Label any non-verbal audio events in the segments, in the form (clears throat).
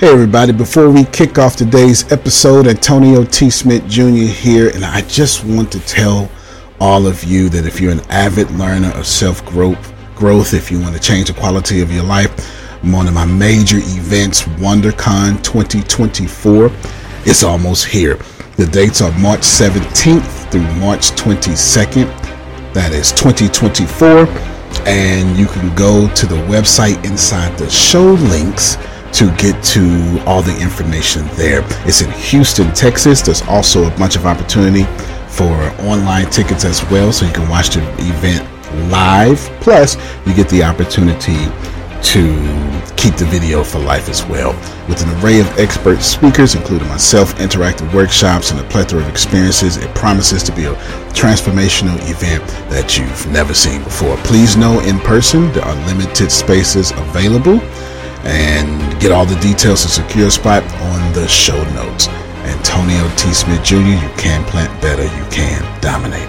Hey, everybody, before we kick off today's episode, Antonio T. Smith Jr. here, and I just want to tell all of you that if you're an avid learner of self growth, growth, if you want to change the quality of your life, one of my major events, WonderCon 2024. is almost here. The dates are March 17th through March 22nd. That is 2024. And you can go to the website inside the show links to get to all the information there. It's in Houston, Texas. There's also a bunch of opportunity for online tickets as well, so you can watch the event live. Plus, you get the opportunity to keep the video for life as well. With an array of expert speakers, including myself, interactive workshops, and a plethora of experiences, it promises to be a transformational event that you've never seen before. Please know in person there are limited spaces available and get all the details to secure a spot on the show notes. Antonio T. Smith Jr., you can plant better, you can dominate.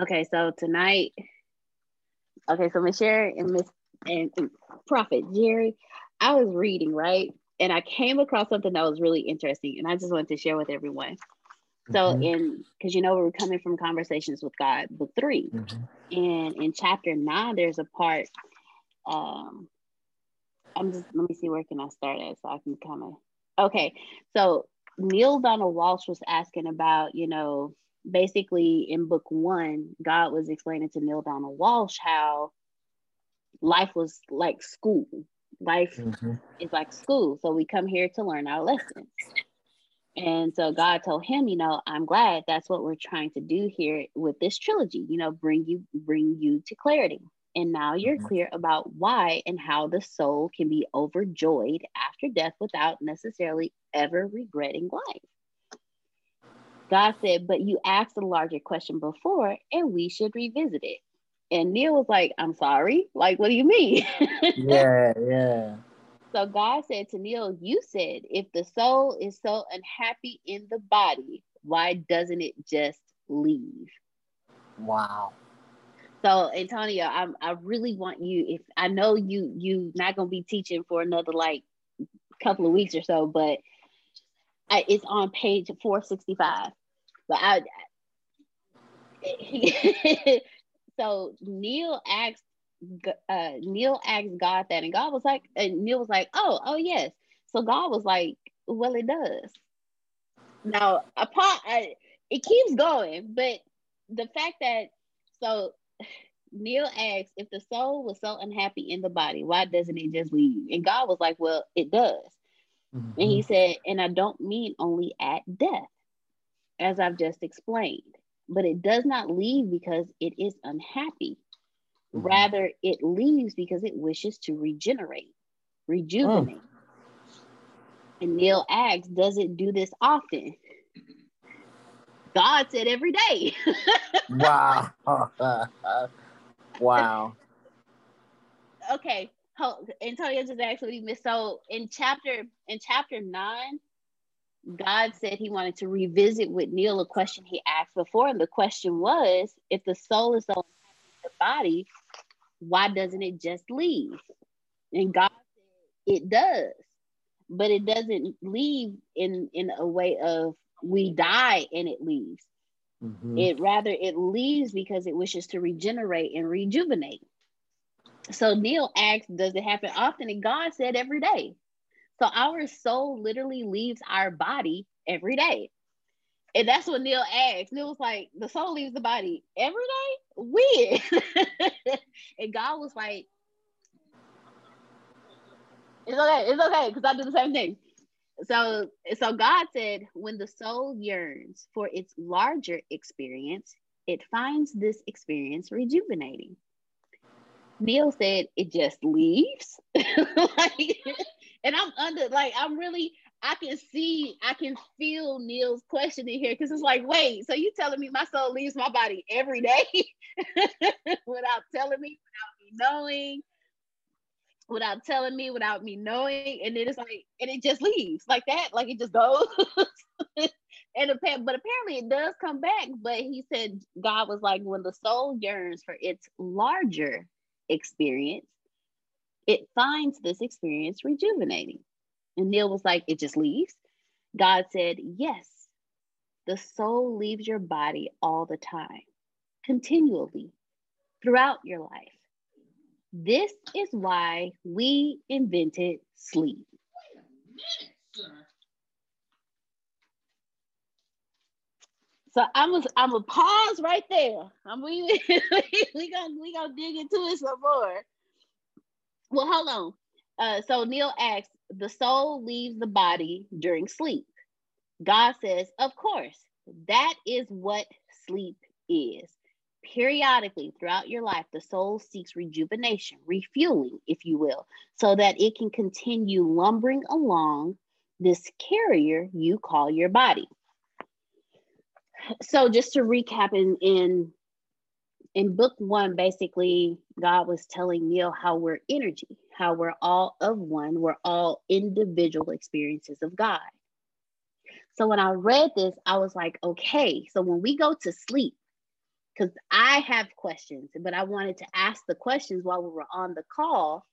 Okay, so tonight, okay, so Miss Sherry and Miss and, and Prophet Jerry, I was reading, right? And I came across something that was really interesting, and I just wanted to share with everyone. So mm-hmm. in because you know we're coming from conversations with God, book 3 mm-hmm. and in chapter nine, there's a part. Um, I'm just let me see where can I start at so I can kind of okay. So Neale Donald Walsch was asking about you know basically in book one, God was explaining to Neale Donald Walsch how life was like school. Life mm-hmm. is like school, so we come here to learn our lessons. And so God told him, you know, I'm glad that's what we're trying to do here with this trilogy, you know, bring you bring you to clarity. And now you're mm-hmm. clear about why and how the soul can be overjoyed after death without necessarily ever regretting life. God said, but you asked a larger question before, and we should revisit it. And Neale was like, I'm sorry. Like, what do you mean? (laughs) yeah, yeah. So God said to Neale, You said, if the soul is so unhappy in the body, why doesn't it just leave? Wow. So Antonio, I I really want you. If I know you you not gonna be teaching for another like couple of weeks or so, but I, it's on page four sixty five. But I. (laughs) so Neale asked uh, Neale asked God that, and God was like, and Neale was like, oh, oh yes. So God was like, well, it does. Now, apart, I, it keeps going, but the fact that so Neale asks if the soul was so unhappy in the body, why doesn't it just leave? And God was like, well, it does. Mm-hmm. And he said, and I don't mean only at death, as I've just explained, but it does not leave because it is unhappy. Rather, it leaves because it wishes to regenerate, rejuvenate. Oh. And Neale asks, Does it do this often? God said every day. (laughs) wow. (laughs) wow. Okay. Antonio just actually missed. So in chapter in chapter nine, God said he wanted to revisit with Neale a question he asked before. And the question was if the soul is so the body, why doesn't it just leave? And God said it does, but it doesn't leave in in a way of we die and it leaves. Mm-hmm. It rather it leaves because it wishes to regenerate and rejuvenate. So Neale asked, does it happen often? And God said every day. So our soul literally leaves our body every day. And that's what Neale asked. Neale was like, the soul leaves the body every day? Weird. (laughs) and God was like, it's okay, it's okay, because I do the same thing. So, so God said, when the soul yearns for its larger experience, it finds this experience rejuvenating. Neale said it just leaves. (laughs) like, and I'm under like I'm really I can see, I can feel Neale's question in here because it's like, wait, so you telling me my soul leaves my body every day (laughs) without telling me, without me knowing? without telling me, without me knowing, and then it's like, and it just leaves like that, like it just goes. (laughs) and but apparently it does come back. But he said God was like, when the soul yearns for its larger experience, it finds this experience rejuvenating. And Neale was like, it just leaves. God said, yes, the soul leaves your body all the time, continually, throughout your life. This is why we invented sleep. So I'm gonna I'm gonna pause right there. I'm (laughs) we we gonna we gonna dig into it some more. Well, hold on. Uh, so Neale asks, the soul leaves the body during sleep. God says, of course, that is what sleep is. Periodically throughout your life, the soul seeks rejuvenation, refueling, if you will, so that it can continue lumbering along this carrier you call your body. So, just to recap, in in in book one, basically, God was telling Neale how we're energy, how we're all of one, we're all individual experiences of God. So when I read this, I was like, okay, so when we go to sleep, because I have questions, but I wanted to ask the questions while we were on the call.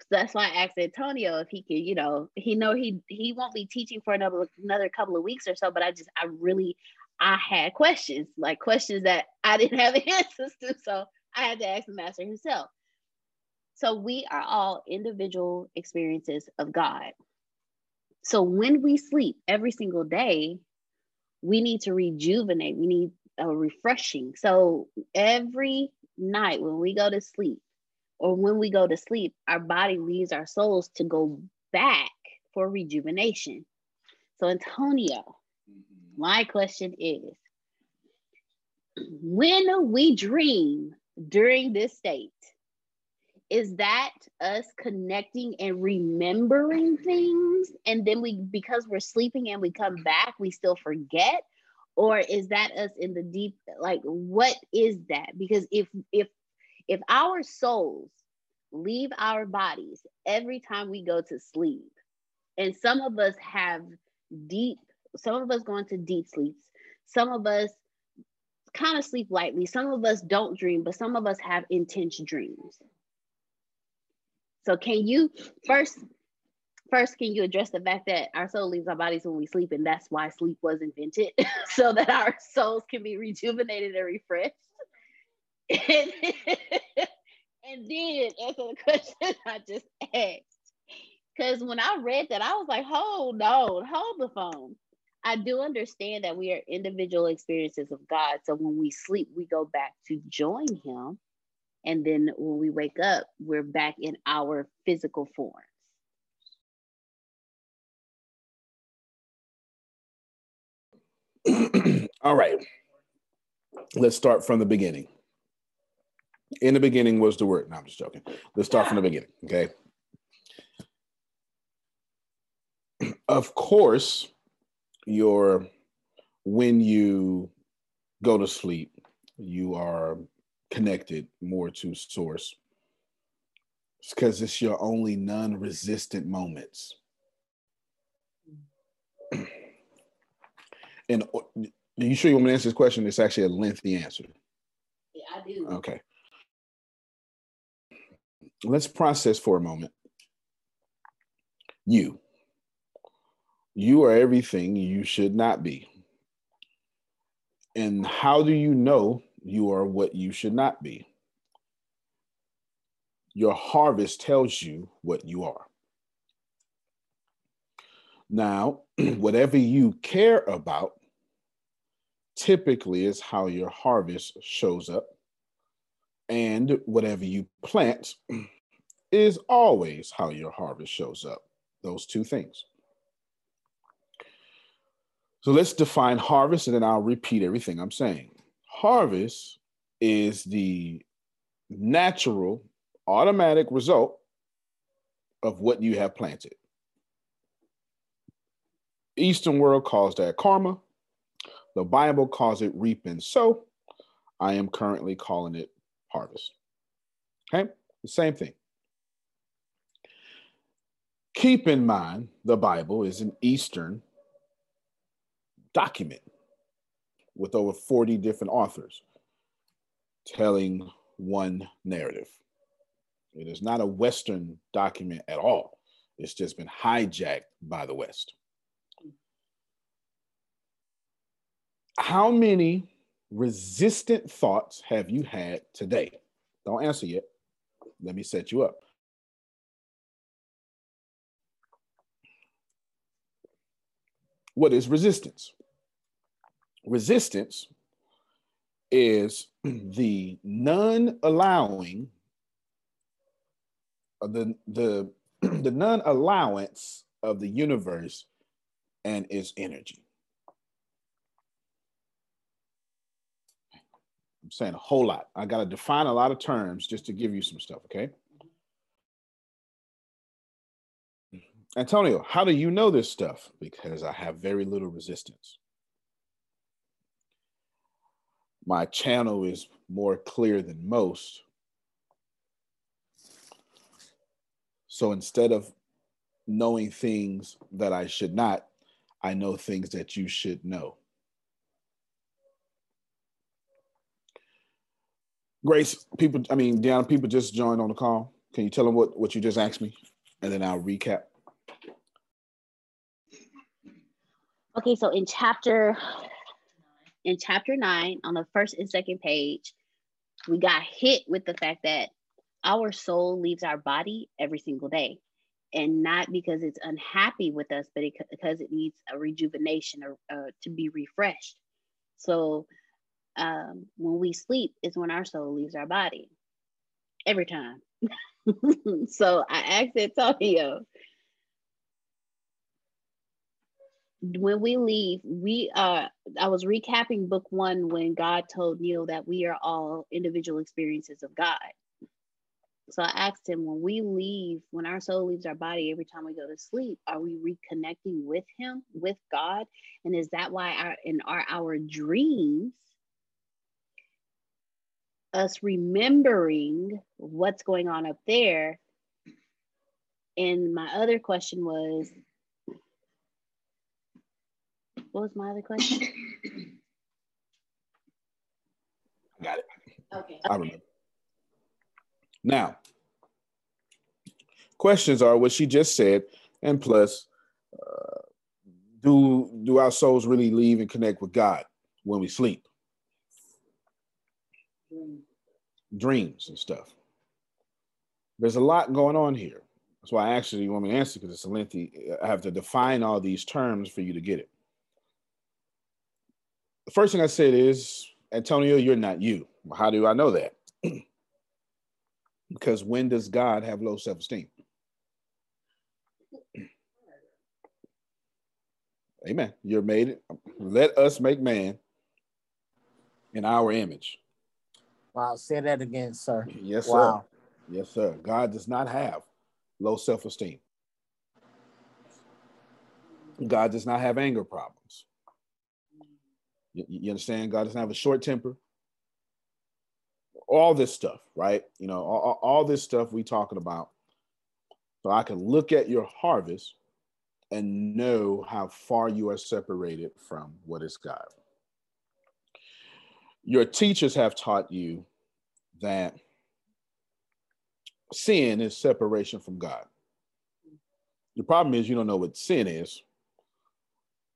So that's why I asked Antonio if he could, you know, he know he he won't be teaching for another another couple of weeks or so, but I just I really I had questions, like questions that I didn't have (laughs) answers to. So I had to ask the master himself. So we are all individual experiences of God. So when we sleep every single day, we need to rejuvenate, we need a refreshing. So every night when we go to sleep, or when we go to sleep, our body leaves our souls to go back for rejuvenation. So, Antonio. My question is when we dream during this state, is that us connecting and remembering things? And then we because we're sleeping and we come back we still forget? Or is that us in the deep like what is that? Because if if if our souls leave our bodies every time we go to sleep and some of us have deep some of us go into deep sleeps. Some of us kind of sleep lightly. Some of us don't dream but some of us have intense dreams. So can you first first can you address the fact that our soul leaves our bodies when we sleep and that's why sleep was invented (laughs) so that our souls can be rejuvenated and refreshed? And, (laughs) and then answer the question i just asked. Because when i read that i was like hold on hold the phone i do understand that we are individual experiences of god so when we sleep we go back to join him and then when we wake up, we're back in our physical forms. (clears throat) All right. Let's start from the beginning. In the beginning was the word. No, I'm just joking. Let's start from the beginning. Okay. (clears throat) Of course, your when you go to sleep, you are connected more to source. Because it's your only non-resistant moments. (clears throat) And are uh, you sure you want me to answer this question? It's actually a lengthy answer. Yeah i do. Okay. Let's process for a moment. You you are everything you should not be and how do you know you are what you should not be. Your harvest tells you what you are. Now, (clears throat) whatever you care about typically is how your harvest shows up. And whatever you plant (clears throat) is always how your harvest shows up. Those two things. So let's define harvest and then I'll repeat everything I'm saying harvest is the natural, automatic result of what you have planted. Eastern world calls that karma. The Bible calls it reap and sow. I am currently calling it harvest. Okay, the same thing. Keep in mind, the Bible is an Eastern document with over 40 different authors telling one narrative. It is not a Western document at all. It's just been hijacked by the West. How many resistant thoughts have you had today? Don't answer yet. Let me set you up. What is resistance? Resistance is the non allowing the the (clears throat) the non allowance of the universe and its energy. I'm saying a whole lot. I got to define a lot of terms just to give you some stuff, okay? Antonio, how do you know this stuff? Because I have very little resistance. My channel is more clear than most. So instead of knowing things that I should not, I know things that you should know. Grace, people, I mean, Deanna, people just joined on the call. Can you tell them what, what you just asked me? And then I'll recap. Okay, so in chapter in chapter nine, on the first and second page, we got hit with the fact that our soul leaves our body every single day. And not because it's unhappy with us, but it, because it needs a rejuvenation or uh, to be refreshed. So um, when we sleep is when our soul leaves our body every time. (laughs) so I asked Antonio, when we leave, we uh I was recapping book one when God told Neale that we are all individual experiences of God. So I asked him when we leave, when our soul leaves our body every time we go to sleep, are we reconnecting with him, with God? And is that why our in our our dreams us remembering what's going on up there. And my other question was, what was my other question? (coughs) Got it. Okay. I remember. Now, questions are what she just said, and plus, uh, do do our souls really leave and connect with God when we sleep? dreams and stuff. There's a lot going on here. That's why I actually want me to answer because it's a lengthy. I have to define all these terms for you to get it. The first thing I said is, Antonio, you're not you. How do I know that? (clears throat) because when does God have low self esteem? (clears throat) Amen. You're made. Let us make man in our image. Wow, say that again, sir. Yes, wow. sir. Yes, sir. God does not have low self esteem. God does not have anger problems. You, you, understand? God doesn't have a short temper. All this stuff, right? You know, all, all this stuff we talking about. So I can look at your harvest and know how far you are separated from what is God your teachers have taught you that sin is separation from God. The problem is you don't know what sin is,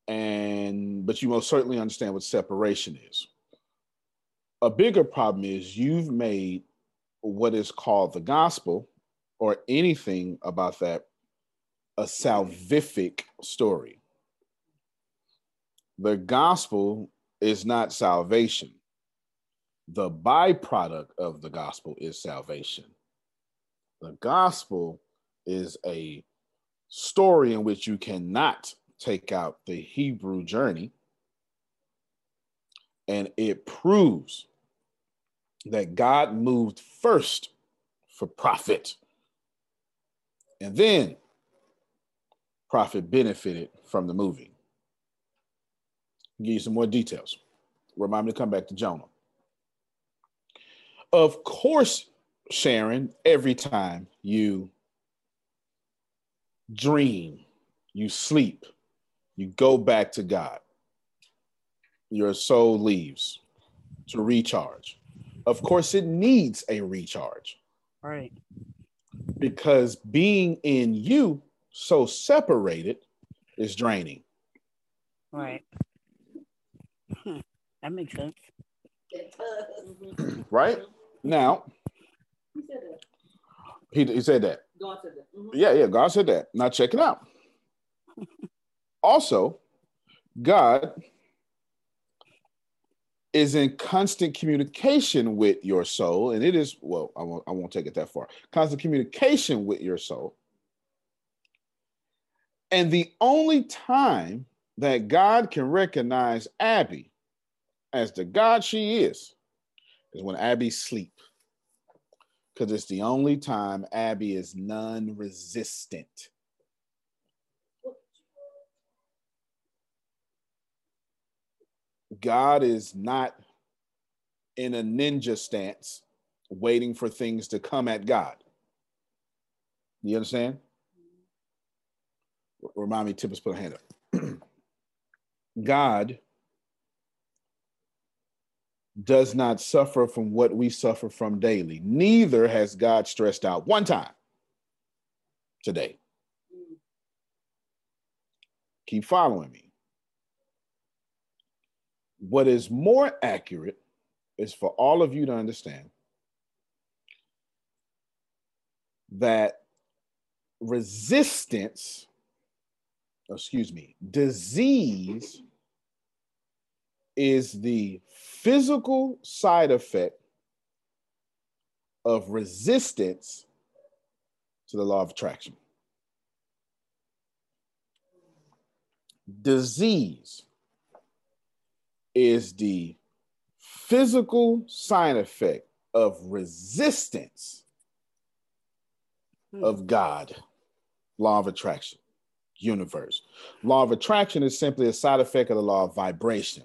and but you most certainly understand what separation is. A bigger problem is you've made what is called the gospel or anything about that a salvific story. The gospel is not salvation the byproduct of the gospel is salvation. The gospel is a story in which you cannot take out the Hebrew journey, and it proves that God moved first for profit, and then profit benefited from the moving. I'll give you some more details. Remind me to come back to Jonah. Of course, Sharon, every time you dream, you sleep, you go back to God. Your soul leaves to recharge. Of course, it needs a recharge. Right. Because being in you so separated is draining. Right. Hmm. That makes sense. right? Now, he, he said that. God said that. Mhm. Yeah, yeah, God said that. Now check it out. (laughs) also, God is in constant communication with your soul, and it is well, I won't, I won't take it that far. Constant communication with your soul. And the only time that God can recognize Abby as the God she is is when Abby sleep. Because it's the only time Abby is non-resistant. God is not in a ninja stance waiting for things to come at God. You understand? Remind me, Tippers, put a hand up. (clears throat) God does not suffer from what we suffer from daily. Neither has God stressed out one time today. Keep following me. What is more accurate is for all of you to understand that resistance, excuse me, disease is the physical side effect of resistance to the law of attraction. Disease is the physical side effect of resistance hmm. of God, law of attraction, universe. Law of attraction is simply a side effect of the law of vibration.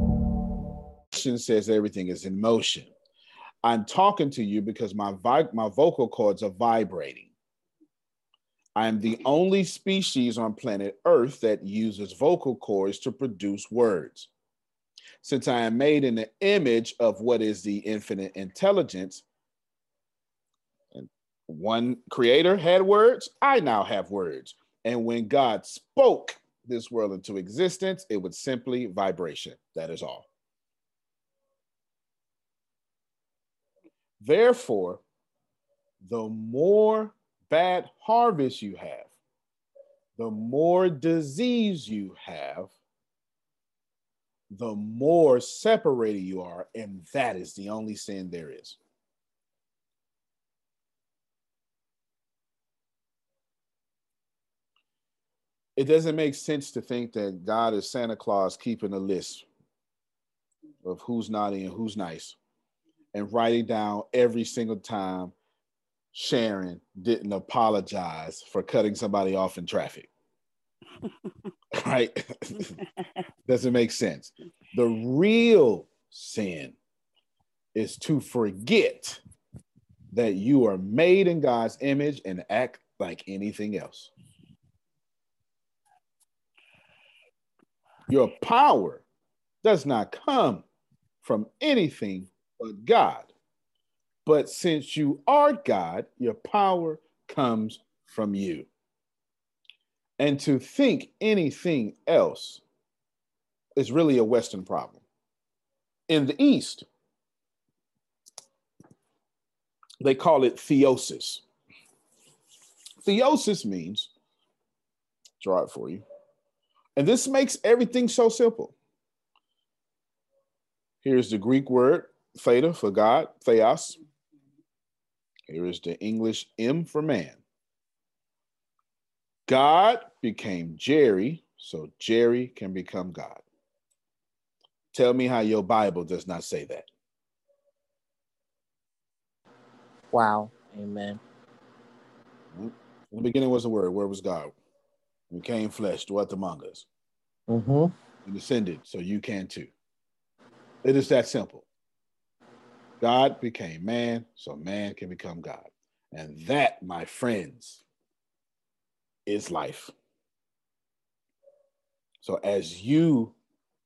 Says everything is in motion. I'm talking to you because my vi- my vocal cords are vibrating. I am the only species on planet Earth that uses vocal cords to produce words. Since I am made in the image of what is the infinite intelligence, and one creator had words, I now have words. And when God spoke this world into existence, it was simply vibration. That is all. Therefore, the more bad harvest you have, the more disease you have, the more separated you are. And that is the only sin there is. It doesn't make sense to think that God is Santa Claus keeping a list of who's naughty and who's nice and writing down every single time Sharon didn't apologize for cutting somebody off in traffic. (laughs) right? (laughs) Doesn't make sense. The real sin is to forget that you are made in God's image and act like anything else. Your power does not come from anything but God. But since you are God, your power comes from you. And to think anything else is really a Western problem. In the East, they call it theosis. Theosis means, draw it for you. And this makes everything so simple. Here's the Greek word theta for God, theos. Here is the English M for man. God became Jerry so Jerry can become God. Tell me how your Bible does not say that. Wow. Amen. In the beginning was the Word. Word was God. He became flesh, dwelt among us. Mm-hmm. He descended, so you can too. It is that simple. God became man, so man can become God. And that, my friends, is life. So as you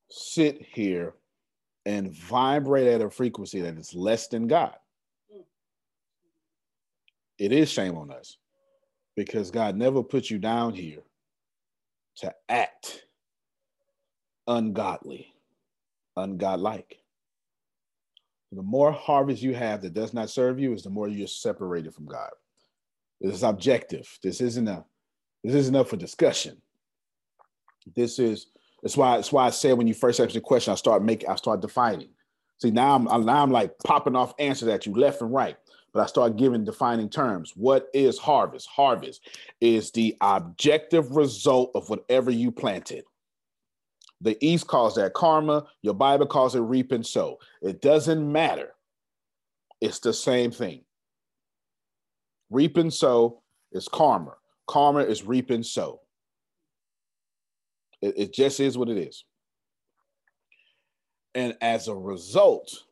sit here and vibrate at a frequency that is less than God, it is shame on us because God never put you down here to act ungodly, ungodlike. The more harvest you have that does not serve you, is the more you're separated from God. This is objective. This isn't a this isn't up for discussion. This is that's why that's why I said when you first asked the question, I start making I start defining. See, now I'm now I'm like popping off answers at you left and right, but I start giving defining terms. What is harvest? Harvest is the objective result of whatever you planted. The East calls that karma. Your Bible calls it reap and sow. It doesn't matter. It's the same thing. Reap and sow is karma. Karma is reap and sow. It, it just is what it is. And as a result,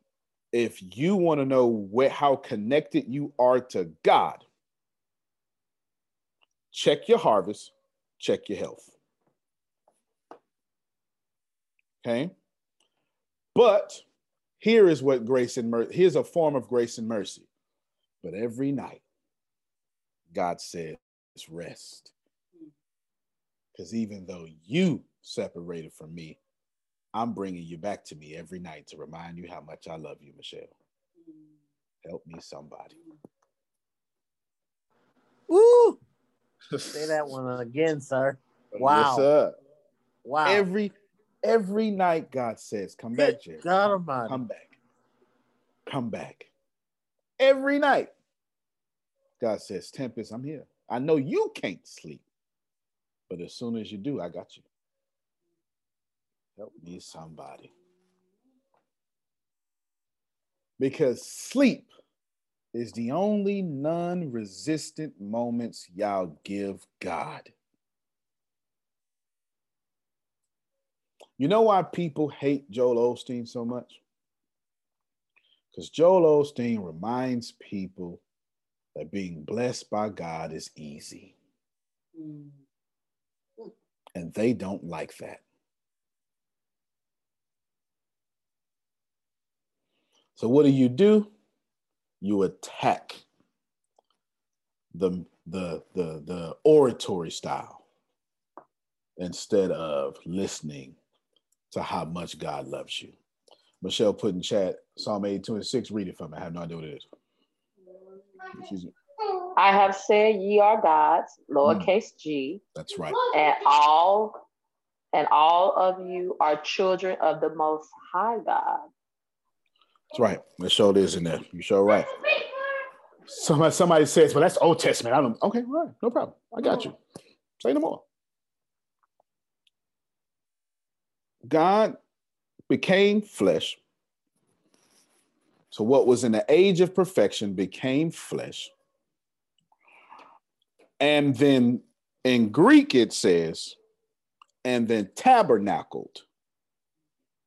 if you want to know where, how connected you are to God, check your harvest, check your health. Okay. But here is what grace and mercy, here's a form of grace and mercy. But every night, God says, rest. Because even though you separated from me, I'm bringing you back to me every night to remind you how much I love you, Michelle. Help me, somebody. Woo! Say that one again, sir. Wow. Yes, sir. Wow. Every every night, God says, "Come back, Jerry. God Almighty. Come back. Come back." Every night, God says, "Tempest, I'm here. I know you can't sleep, but as soon as you do, I got you. Help me, somebody." Because sleep is the only non-resistant moments y'all give God. You know why people hate Joel Osteen so much? Because Joel Osteen reminds people that being blessed by God is easy. Mm. And they don't like that. So, what do you do? You attack the, the, the, the oratory style instead of listening to how much God loves you. Michelle put in chat Psalm 82 and 6. Read it for me. I have no idea what it is. Excuse me. I have said ye are gods, lowercase hmm. g, That's right. and all and all of you are children of the most high God. That's right. Let's show this in there. You show right. Somebody, somebody says, well, that's Old Testament. I don't okay, right, no problem. I got you. Say no more. God became flesh. So what was in the age of perfection became flesh. And then in Greek it says, and then tabernacled.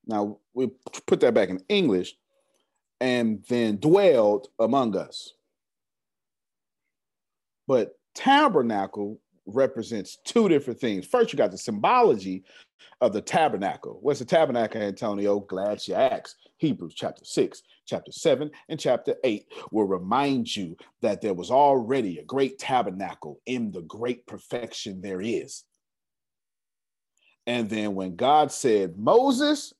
Now we put that back in English, and then dwelled among us. But tabernacle represents two different things. First, you got the symbology of the tabernacle. What's the tabernacle, Antonio? Glad you asked. Hebrews chapter 6, chapter 7, and chapter 8 will remind you that there was already a great tabernacle in the great perfection there is. And then when God said, Moses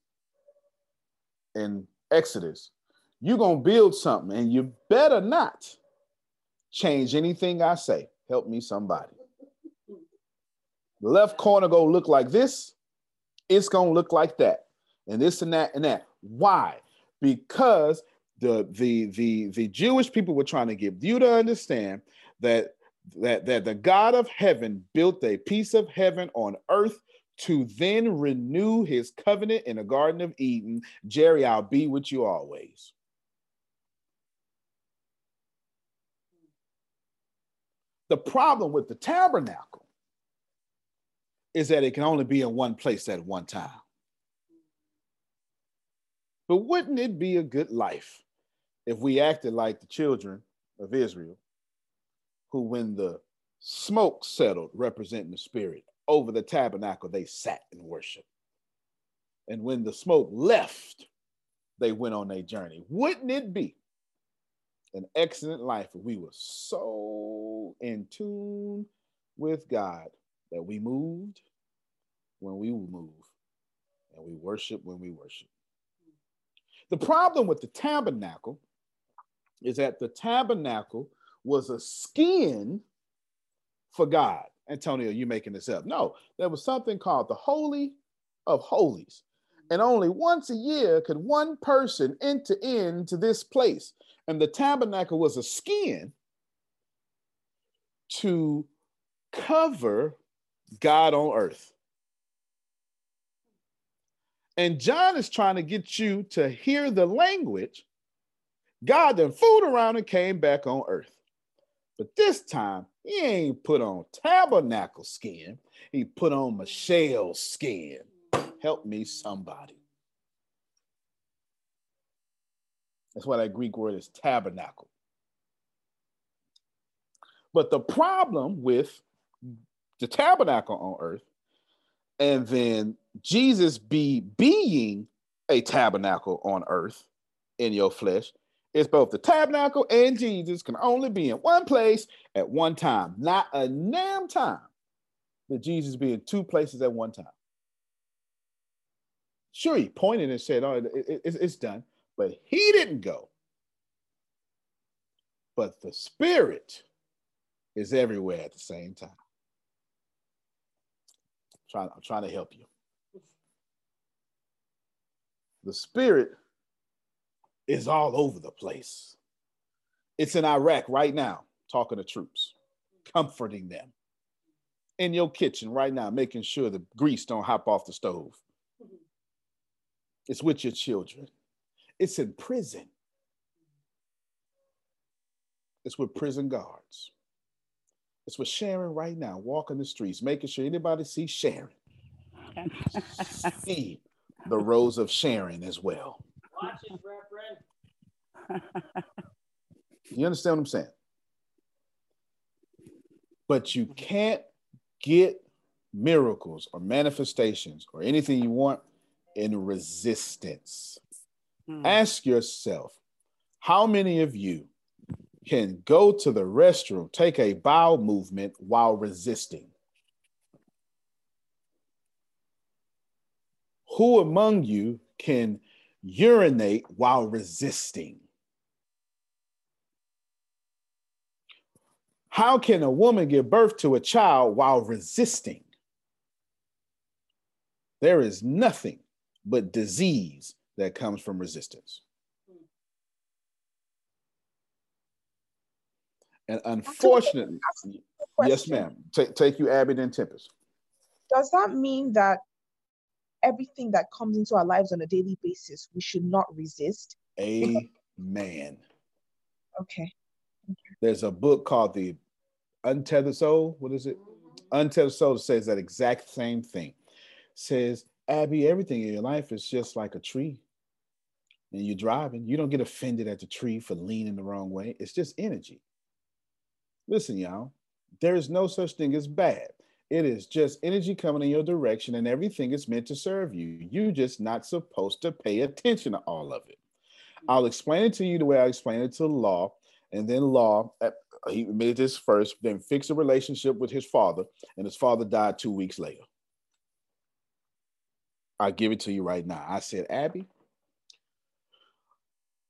in Exodus, you're going to build something and you better not change anything I say. Help me, somebody. The left corner go look like this. It's going to look like that. And this and that and that. Why? Because the, the, the, the Jewish people were trying to get you to understand that that, that the God of heaven built a piece of heaven on earth to then renew his covenant in the Garden of Eden. Jerry, I'll be with you always. The problem with the tabernacle is that it can only be in one place at one time. But wouldn't it be a good life if we acted like the children of Israel, who, when the smoke settled, representing the spirit, over the tabernacle, they sat and worshiped. And when the smoke left, they went on their journey. Wouldn't it be an excellent life if we were so in tune with God that we moved when we move and we worship when we worship? The problem with the tabernacle is that the tabernacle was a skin for God. Antonio, you making this up. No, there was something called the Holy of Holies. And only once a year could one person enter into this place. And the tabernacle was a skin to cover God on earth. And John is trying to get you to hear the language. God then fooled around and came back on earth. But this time, he ain't put on tabernacle skin. He put on Michelle's skin. Help me, somebody. That's why that Greek word is tabernacle. But the problem with the tabernacle on earth and then Jesus be being a tabernacle on earth in your flesh it's both the tabernacle and Jesus can only be in one place at one time. Not a damn time that Jesus be in two places at one time. Sure, he pointed and said, "Oh, it, it, it's done," but he didn't go. But the Spirit is everywhere at the same time. I'm trying, I'm trying to help you. The Spirit is all over the place. It's in Iraq right now, talking to troops, comforting them. In your kitchen right now, making sure the grease don't hop off the stove. It's with your children. It's in prison. It's with prison guards. It's with Sharon right now, walking the streets, making sure anybody sees Sharon. see the rose of Sharon as well. Watch it, you understand what I'm saying? But you can't get miracles or manifestations or anything you want in resistance. Hmm. Ask yourself how many of you can go to the restroom, take a bowel movement while resisting? Who among you can urinate while resisting? How can a woman give birth to a child while resisting? There is nothing but disease that comes from resistance. And unfortunately, yes, ma'am. Take, take you, Abby, then Tempest. Does that mean that everything that comes into our lives on a daily basis, we should not resist? Amen. okay. There's a book called The Untethered Soul. What is it? Untethered Soul says that exact same thing. Says, Abby, everything in your life is just like a tree. And you're driving, you don't get offended at the tree for leaning the wrong way. It's just energy. Listen, y'all, there is no such thing as bad. It is just energy coming in your direction, and everything is meant to serve you. You're just not supposed to pay attention to all of it. I'll explain it to you the way I explain it to Law, and then Law he made this first, then fixed a relationship with his father, and his father died two weeks later. I give it to you right now. I said, Abby,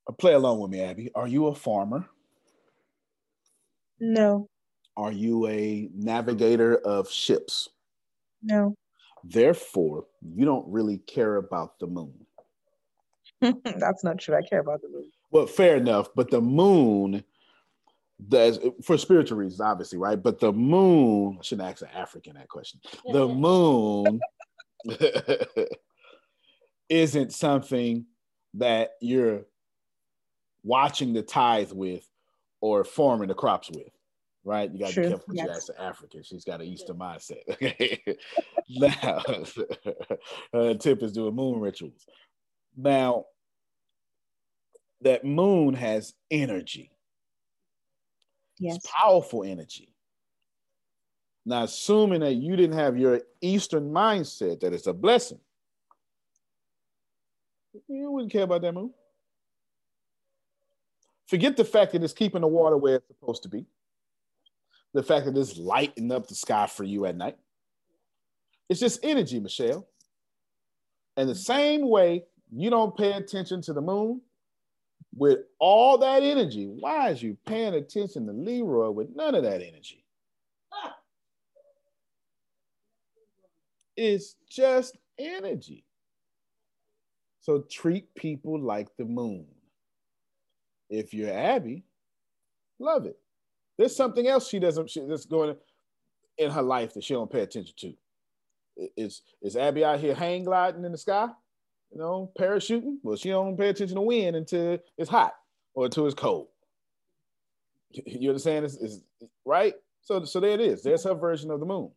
uh, play along with me, Abby. Are you a farmer? No. Are you a navigator of ships? No. Therefore, you don't really care about the moon. (laughs) That's not true. I care about the moon. Well, fair enough, but the moon does for spiritual reasons, obviously, right? But the moon, I shouldn't ask an African that question. The (laughs) moon (laughs) isn't something that you're watching the tithe with or farming the crops with, right? You got to be careful yes. an African. She's got an Eastern mindset. Okay. (laughs) now, (laughs) her tip is doing moon rituals. Now, that moon has energy. Yes. It's powerful energy. Now, assuming that you didn't have your Eastern mindset, that it's a blessing, you wouldn't care about that moon. Forget the fact that it's keeping the water where it's supposed to be. The fact that it's lighting up the sky for you at night. It's just energy, Michelle. And the same way you don't pay attention to the moon, with all that energy, why is you paying attention to Leroy with none of that energy? It's just energy. So treat people like the moon. If you're Abby, love it. There's something else she doesn't she, that's going in her life that she don't pay attention to. Is is Abby out here hang gliding in the sky? You know, parachuting? Well, she don't pay attention to wind until it's hot or until it's cold. You understand? It's, it's right. So so there it is. There's her version of the moon.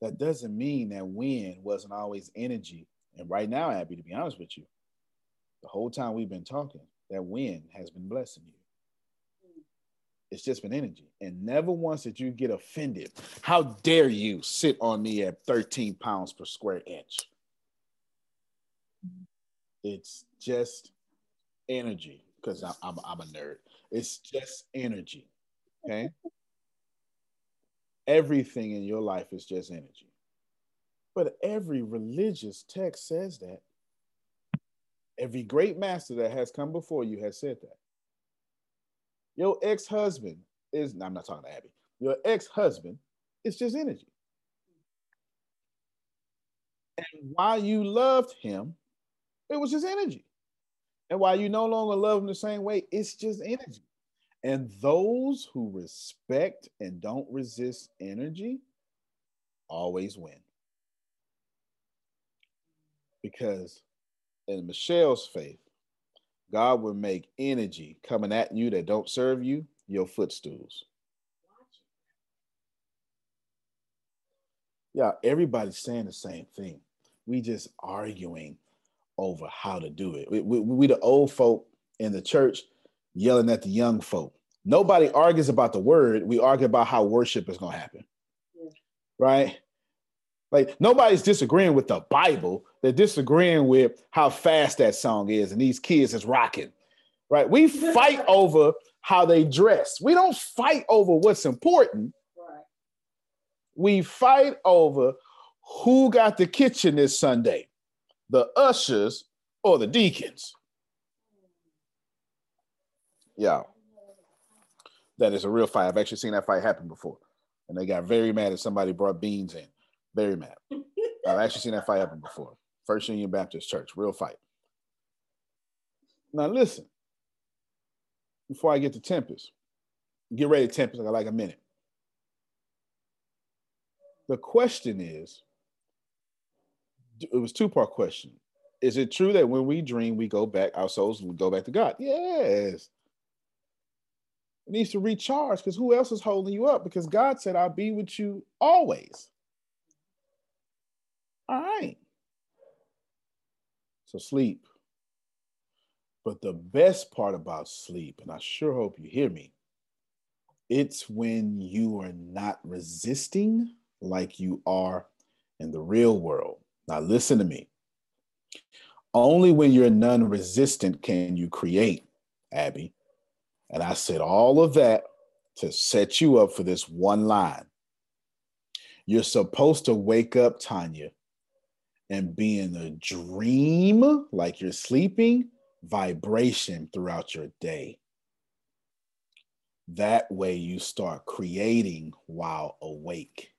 That doesn't mean that wind wasn't always energy. And right now, Abby, to be honest with you, the whole time we've been talking, that wind has been blessing you. It's just been energy. And never once did you get offended. How dare you sit on me at 13 pounds per square inch? It's just energy because I'm, I'm, I'm a nerd. It's just energy. Okay. Everything in your life is just energy. But every religious text says that. Every great master that has come before you has said that. Your ex husband is, no, I'm not talking to Abby. Your ex husband is just energy. And while you loved him, it was just energy. And while you no longer love him the same way, it's just energy. And those who respect and don't resist energy always win. Because in Michelle's faith, God will make energy coming at you that don't serve you your footstools. Yeah, everybody's saying the same thing. We just arguing over how to do it. We, we, we the old folk in the church yelling at the young folk. Nobody argues about the word. We argue about how worship is going to happen. Right? Like nobody's disagreeing with the Bible. They're disagreeing with how fast that song is and these kids is rocking. Right? We (laughs) fight over how they dress. We don't fight over what's important. We fight over who got the kitchen this Sunday, the ushers or the deacons. Yeah. That is a real fight. I've actually seen that fight happen before. And they got very mad if somebody brought beans in. Very mad. I've actually seen that fight happen before. First Union Baptist Church, real fight. Now listen, before I get to Tempest, get ready, Tempest. I got like a minute. The question is, it was two part question. Is it true that when we dream, we go back, our souls go back to God? Yes. It needs to recharge because who else is holding you up? Because God said, I'll be with you always. All right. So sleep. But the best part about sleep, and I sure hope you hear me, it's when you are not resisting like you are in the real world. Now, listen to me. Only when you're non resistant can you create, Abby. And I said all of that to set you up for this one line. You're supposed to wake up, Tanya, and being a dream like you're sleeping, vibration throughout your day. That way you start creating while awake.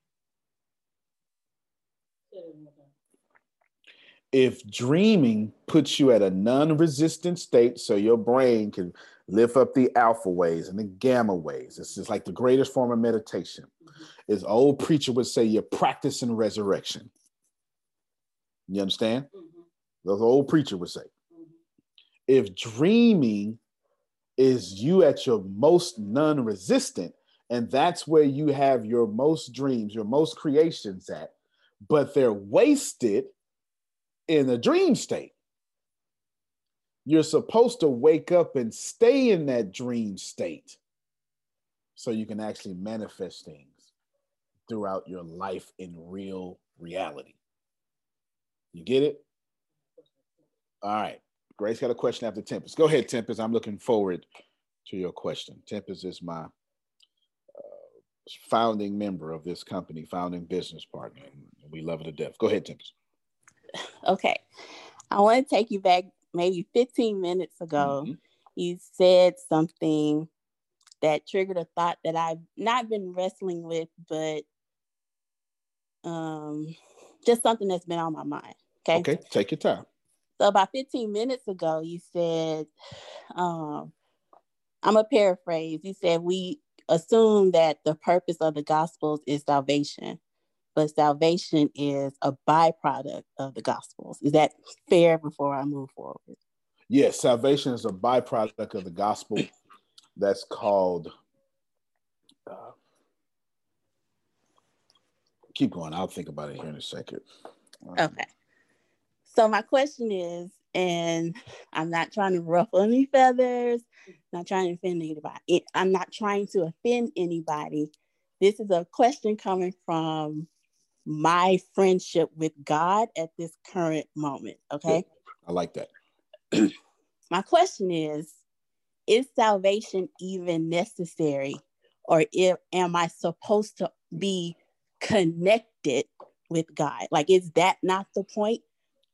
if dreaming puts you at a non-resistant state so your brain can lift up the alpha waves and the gamma waves it's just like the greatest form of meditation mm-hmm. as old preacher would say you're practicing resurrection you understand mm-hmm. the old preacher would say mm-hmm. if dreaming is you at your most non-resistant and that's where you have your most dreams your most creations at but they're wasted in a dream state. You're supposed to wake up and stay in that dream state so you can actually manifest things throughout your life in real reality. You get it? All right. Grace got a question after Tempest. Go ahead, Tempest. I'm looking forward to your question. Tempest is my uh, founding member of this company, founding business partner. We love it to death. Go ahead, Tempest. (laughs) Okay. I want to take you back maybe 15 minutes ago. Mm-hmm. You said something that triggered a thought that I've not been wrestling with, but um, just something that's been on my mind. Okay. Okay. Take your time. So about 15 minutes ago, you said, um, I'm a paraphrase. You said we assume that the purpose of the gospels is salvation but salvation is a byproduct of the gospels. Is that fair before I move forward? Yes, salvation is a byproduct of the gospel that's called. Uh, keep going. I'll think about it here in a second. Um, okay. So, my question is, and I'm not trying to ruffle any feathers, not trying to offend anybody. I'm not trying to offend anybody. This is a question coming from my friendship with God at this current moment. Okay. I like that. (clears throat) my question is Is salvation even necessary? Or if, am I supposed to be connected with God? Like, is that not the point?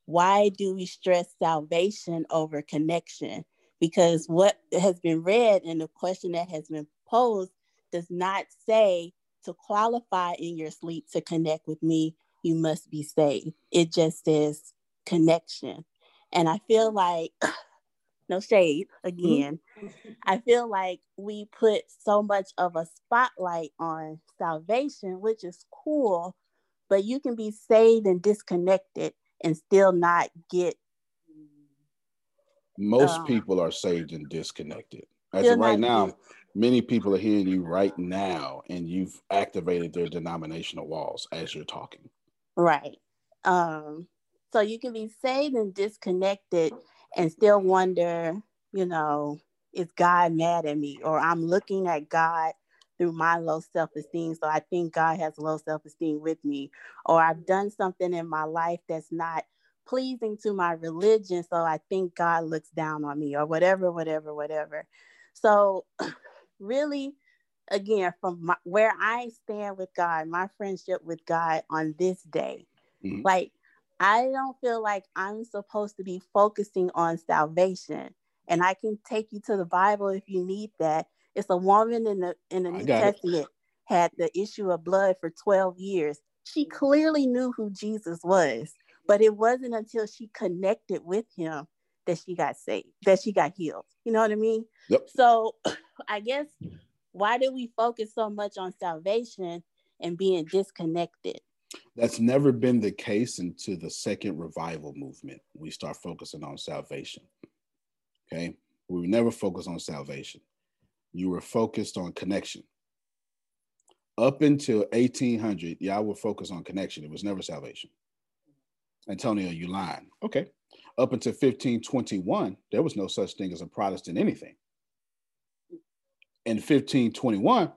Why do we stress salvation over connection? Because what has been read and the question that has been posed does not say to qualify in your sleep to connect with me, you must be saved. It just says connection. And I feel like, no shade again, mm-hmm. I feel like we put so much of a spotlight on salvation, which is cool, but you can be saved and disconnected and still not get. Most um, people are saved and disconnected. As of right now, many people are hearing you right now and you've activated their denominational walls as you're talking right um so you can be saved and disconnected and still wonder you know is god mad at me? Or i'm looking at god through my low self-esteem so i think god has low self-esteem with me. Or i've done something in my life that's not pleasing to my religion so i think god looks down on me or whatever whatever whatever. So (clears throat) really again from my, where i stand with god my friendship with god on this day mm-hmm. like i don't feel like i'm supposed to be focusing on salvation and i can take you to the bible if you need that it's a woman in the in the new testament it. had the issue of blood for 12 years she clearly knew who jesus was but it wasn't until she connected with him that she got saved that she got healed you know what i mean yep. so (clears throat) I guess why do we focus so much on salvation and being disconnected? That's never been the case until the second revival movement. We start focusing on salvation. Okay. We never focused on salvation. You were focused on connection. Up until 1800, y'all were focused on connection. It was never salvation. Antonio, you lying. Okay. Up until 1521, there was no such thing as a Protestant anything in 1521,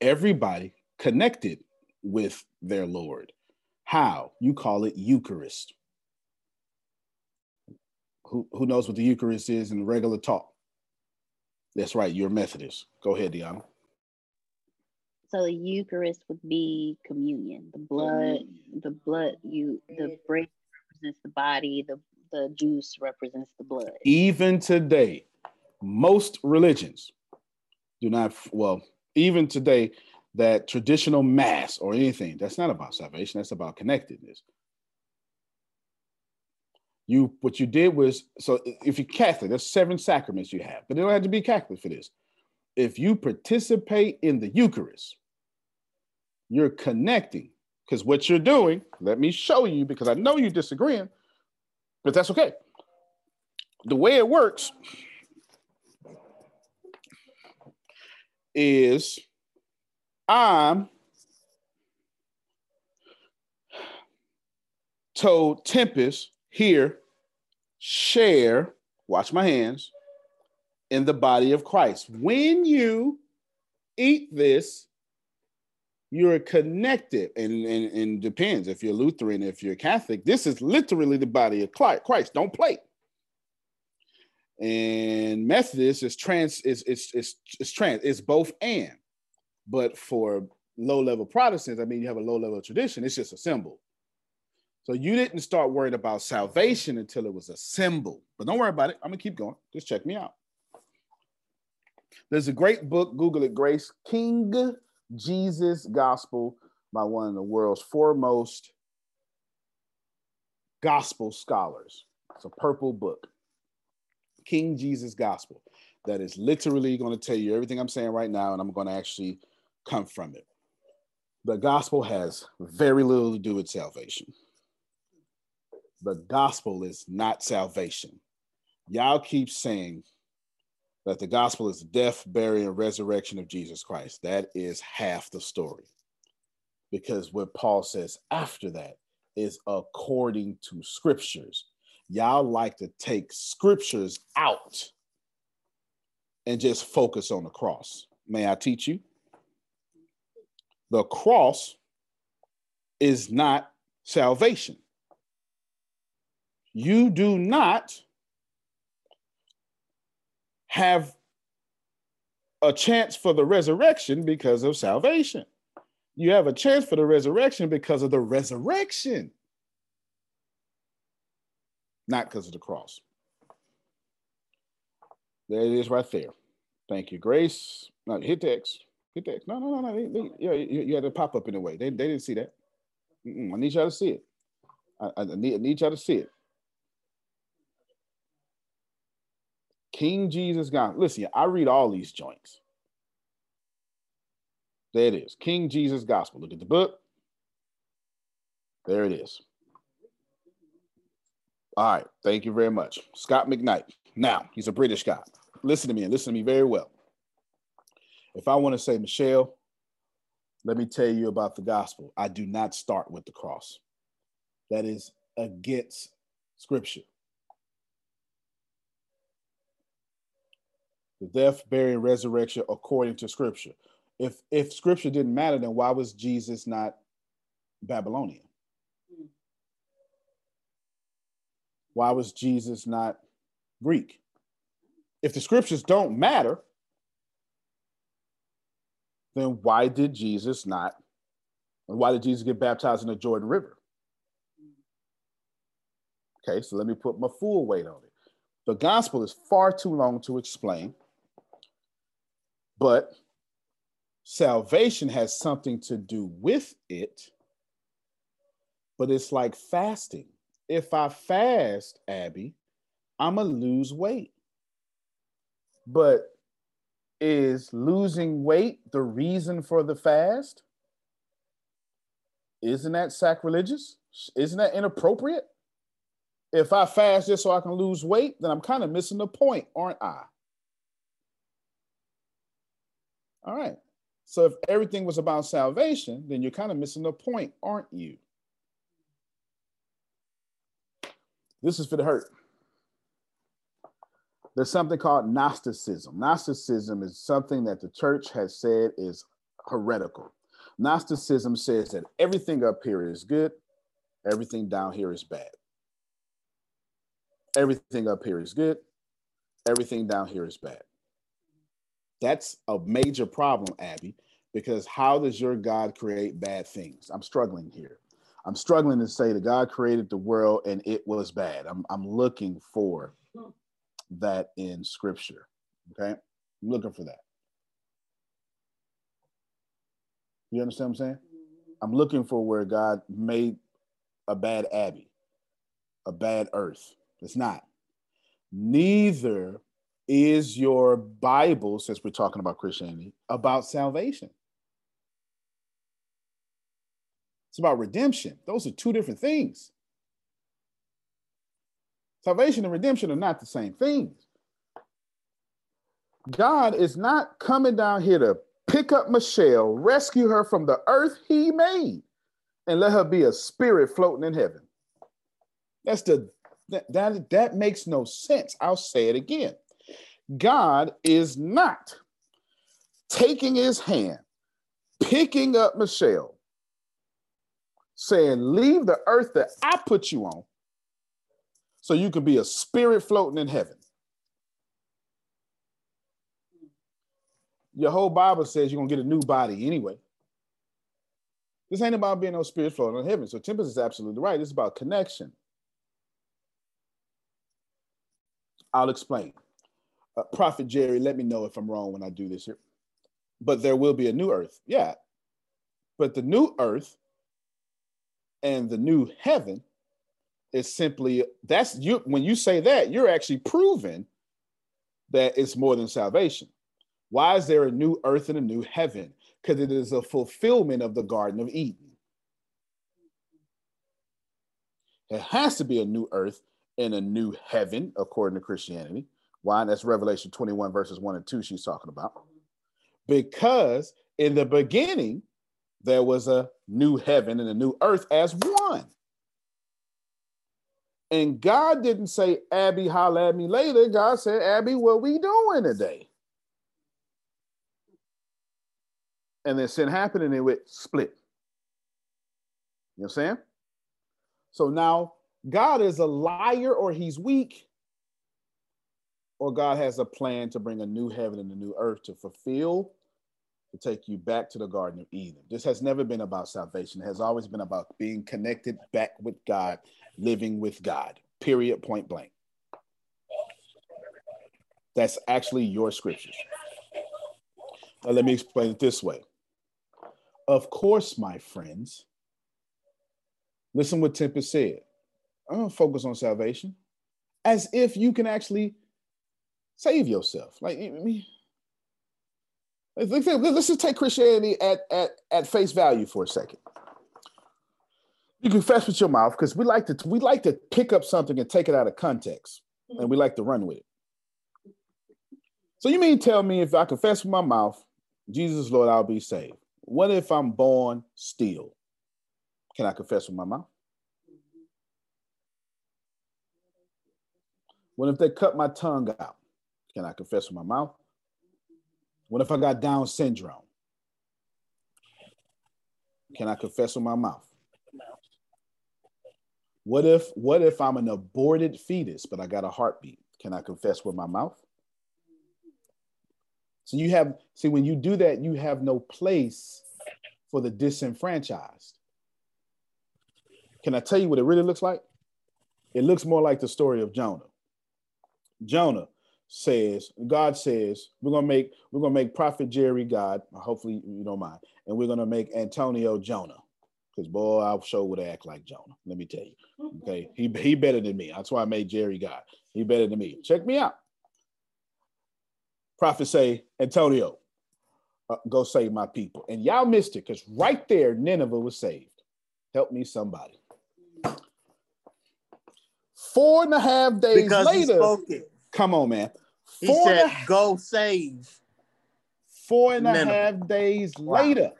everybody connected with their Lord. How? You call it Eucharist. Who, who knows what the Eucharist is in regular talk? That's right, you're Methodist. Go ahead, Deanna. So the Eucharist would be communion. The blood, the blood, you the bread represents the body, the, the juice represents the blood. Even today, most religions do not well even today that traditional mass or anything that's not about salvation that's about connectedness You what you did was so if you're Catholic, there's seven sacraments you have, but you don't have to be Catholic for this. If you participate in the Eucharist, you're connecting because what you're doing, let me show you because I know you're disagreeing, but that's okay. The way it works is I'm told Tempest here, share, watch my hands, in the body of Christ. When you eat this, you're connected, and, and, and depends if you're Lutheran, if you're Catholic. This is literally the body of Christ. Don't play. And Methodist is trans is it's it's it's trans it's both and, but for low level Protestants, I mean, you have a low level tradition. It's just a symbol. So you didn't start worrying about salvation until it was a symbol. But don't worry about it. I'm gonna keep going. Just check me out. There's a great book, Google it, Grace, King Jesus Gospel by one of the world's foremost gospel scholars. It's a purple book, King Jesus Gospel, that is literally going to tell you everything I'm saying right now, and I'm going to actually come from it. The gospel has very little to do with salvation the gospel is not salvation. Y'all keep saying that the gospel is the death, burial, and resurrection of Jesus Christ. That is half the story. Because what Paul says after that is according to scriptures. Y'all like to take scriptures out and just focus on the cross. May I teach you? The cross is not salvation you do not have a chance for the resurrection because of salvation. You have a chance for the resurrection because of the resurrection, not because of the cross. There it is right there. Thank you, Grace. No, hit the The X. No, no, no, no. They, they, yeah, you, you had to pop up in a way. They, they didn't see that. Mm-mm. I need y'all to see it. I, I, need, I need y'all to see it. King Jesus God. Listen, I read all these joints. There it is. King Jesus Gospel. Look at the book. There it is. All right. Thank you very much. Scot McKnight. Now, he's a British guy. Listen to me and listen to me very well. If I want to say, Michelle, let me tell you about the gospel. I do not start with the cross. That is against scripture. the death, burial, resurrection according to scripture. If if scripture didn't matter, then why was Jesus not Babylonian? Why was Jesus not Greek? If the scriptures don't matter, then why did Jesus not? Why did Jesus get baptized in the Jordan River? Okay, so let me put my full weight on it. The gospel is far too long to explain. But salvation has something to do with it. But it's like fasting. If I fast, Abby, I'm going to lose weight. But is losing weight the reason for the fast? Isn't that sacrilegious? Isn't that inappropriate? If I fast just so I can lose weight, then I'm kind of missing the point, aren't I? All right. So if everything was about salvation, then you're kind of missing the point, aren't you? This is for the hurt. There's something called Gnosticism. Gnosticism is something that the church has said is heretical. Gnosticism says that everything up here is good, everything down here is bad. Everything up here is good, everything down here is bad. That's a major problem, Abby, because how does your God create bad things? I'm struggling here. I'm struggling to say that God created the world and it was bad. I'm, I'm looking for that in scripture. Okay. I'm looking for that. You understand what I'm saying? I'm looking for where God made a bad Abby. a bad earth. It's not. Neither is your Bible, since we're talking about Christianity, about salvation. It's about redemption. Those are two different things. Salvation and redemption are not the same things. God is not coming down here to pick up Michelle, rescue her from the earth he made, and let her be a spirit floating in heaven. That's the that, that, that makes no sense. I'll say it again. God is not taking his hand, picking up Michelle, saying, Leave the earth that I put you on so you can be a spirit floating in heaven. Your whole Bible says you're gonna get a new body anyway. This ain't about being no spirit floating in heaven. So Tempest is absolutely right. It's about connection. I'll explain. Uh, Prophet Jerry, let me know if I'm wrong when I do this here. But there will be a new earth. Yeah. But the new earth and the new heaven is simply that's you when you say that you're actually proving that it's more than salvation. Why is there a new earth and a new heaven? Because it is a fulfillment of the garden of eden. It has to be a new earth and a new heaven according to christianity. Why? That's revelation 21 verses 1 and 2 she's talking about. Because in the beginning there was a new heaven and a new earth as one. And God didn't say, Abby, holla at me later. God said, Abby, what we doing today? And then sin happened and it went split. You know what I'm saying? So now God is a liar or he's weak, or God has a plan to bring a new heaven and a new earth to fulfill to take you back to the Garden of Eden. This has never been about salvation. It has always been about being connected back with God, living with God, period, point blank. That's actually your scriptures. Now, let me explain it this way. Of course, my friends, listen what Tempest said. I'm going to focus on salvation as if you can actually save yourself. Like, I mean, Let's, just take Christianity at, at, at face value for a second. You confess with your mouth because we like to we like to pick up something and take it out of context, and we like to run with it. So you mean tell me if I confess with my mouth, Jesus Lord, I'll be saved. What if I'm born still? Can I confess with my mouth? What if they cut my tongue out? Can I confess with my mouth? What if I got Down syndrome? Can I confess with my mouth? What if what if I'm an aborted fetus, but I got a heartbeat? Can I confess with my mouth? So you have see when you do that, you have no place for the disenfranchised. Can I tell you what it really looks like? It looks more like the story of Jonah. Jonah says, God says, we're gonna make we're gonna make Prophet Jerry God. Hopefully you don't mind, and we're gonna make Antonio Jonah. Because boy, I'll show would act like Jonah. Let me tell you. Okay, he he better than me. That's why I made Jerry God. He better than me. Check me out. Prophet say, Antonio, uh, go save my people. And y'all missed it because right there, Nineveh was saved. Help me, somebody. Four and a half days Because later, come on, man. He Four and said, a- "Go save." Four and a half days Wow. later,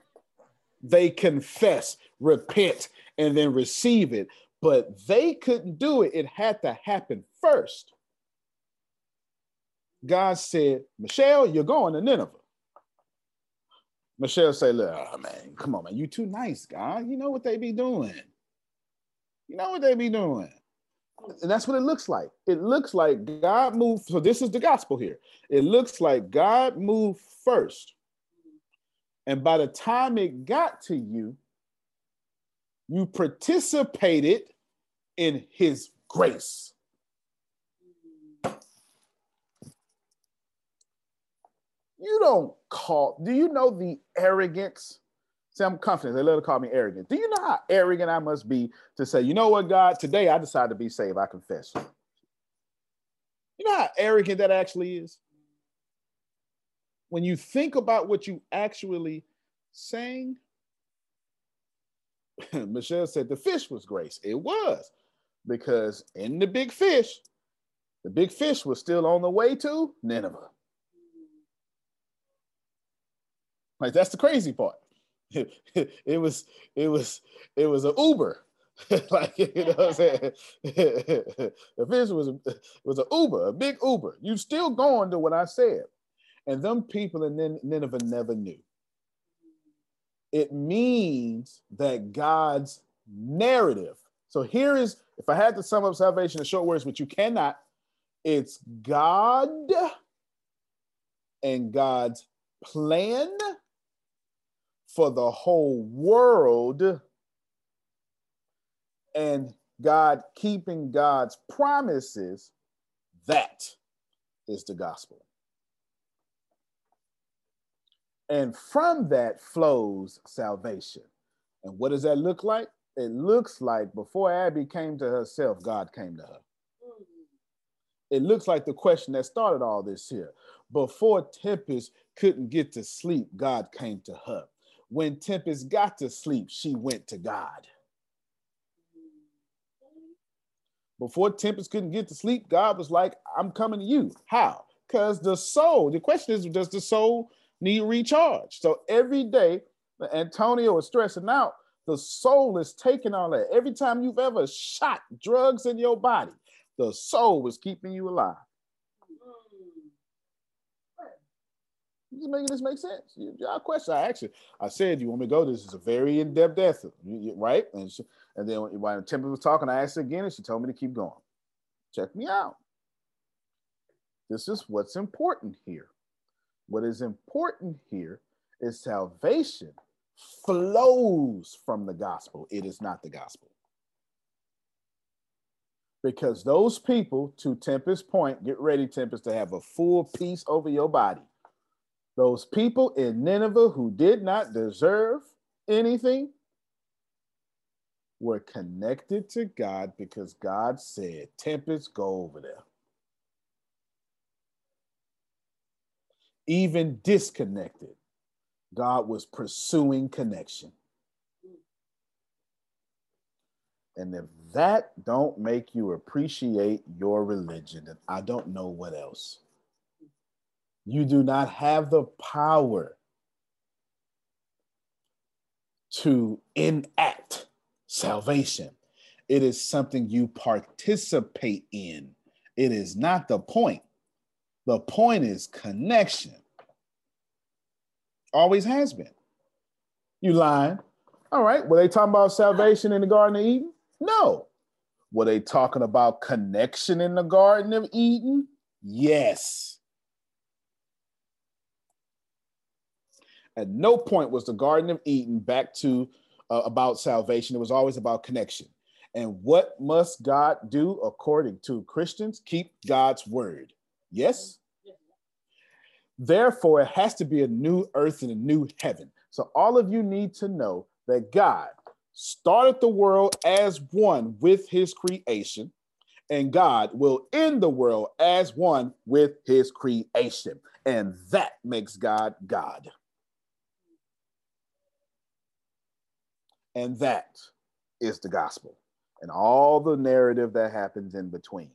they confess, repent, and then receive it. But they couldn't do it. It had to happen first. God said, Michelle, you're going to Nineveh. Michelle say, look, oh, man, come on, man. You too nice, God. You know what they be doing. You know what they be doing. And that's what it looks like. It looks like God moved. So this is the gospel here. It looks like God moved first. And by the time it got to you, you participated in his grace. You don't call, do you know the arrogance See, I'm confident. They love to call me arrogant. Do you know how arrogant I must be to say, you know what, God, today I decided to be saved. I confess. You know how arrogant that actually is? When you think about what you actually saying, (laughs) Michelle said the fish was grace. It was because in the big fish, the big fish was still on the way to Nineveh. Like that's the crazy part. (laughs) It, was it was it was an Uber. (laughs) like you know what I'm saying? the fish was was an Uber, a big Uber. You still going to what I said. And them people in Nineveh never knew. It means that God's narrative. So here is, if I had to sum up salvation in short words, which you cannot, it's God and God's plan for the whole world and God keeping God's promises. That is the gospel. And from that flows salvation. And what does that look like? It looks like before Abby came to herself, God came to her. It looks like the question that started all this here. Before Tempest couldn't get to sleep, God came to her. When Tempest got to sleep, she went to God. Before Tempest couldn't get to sleep, God was like, I'm coming to you. How? Because the soul, the question is, does the soul need recharge? So every day, Antonio is stressing out, the soul is taking all that. Every time you've ever shot drugs in your body, the soul is keeping you alive. Just making this make sense. Y'all question. I actually, I said, you want me to go? This is a very in-depth answer, right? And, she, and then while Temple was talking, I asked her again, and she told me to keep going. Check me out. This is what's important here. What is important here is salvation flows from the gospel. It is not the gospel. Because those people, to Tempest Point, get ready, Tempest, to have a full peace over your body those people in Nineveh who did not deserve anything were connected to God because God said, Tempest, go over there. Even disconnected, God was pursuing connection. And if that don't make you appreciate your religion, then I don't know what else. You do not have the power to enact salvation. It is something you participate in. It is not the point. The point is connection. Always has been. You lying. All right. Were they talking about salvation in the Garden of Eden? No. Were they talking about connection in the Garden of Eden? Yes. At no point was the Garden of Eden back to uh, about salvation. It was always about connection. And what must God do according to Christians? Keep God's word. Yes? Therefore, it has to be a new earth and a new heaven. So, all of you need to know that God started the world as one with his creation, and God will end the world as one with his creation. And that makes God God. And that is the gospel and all the narrative that happens in between.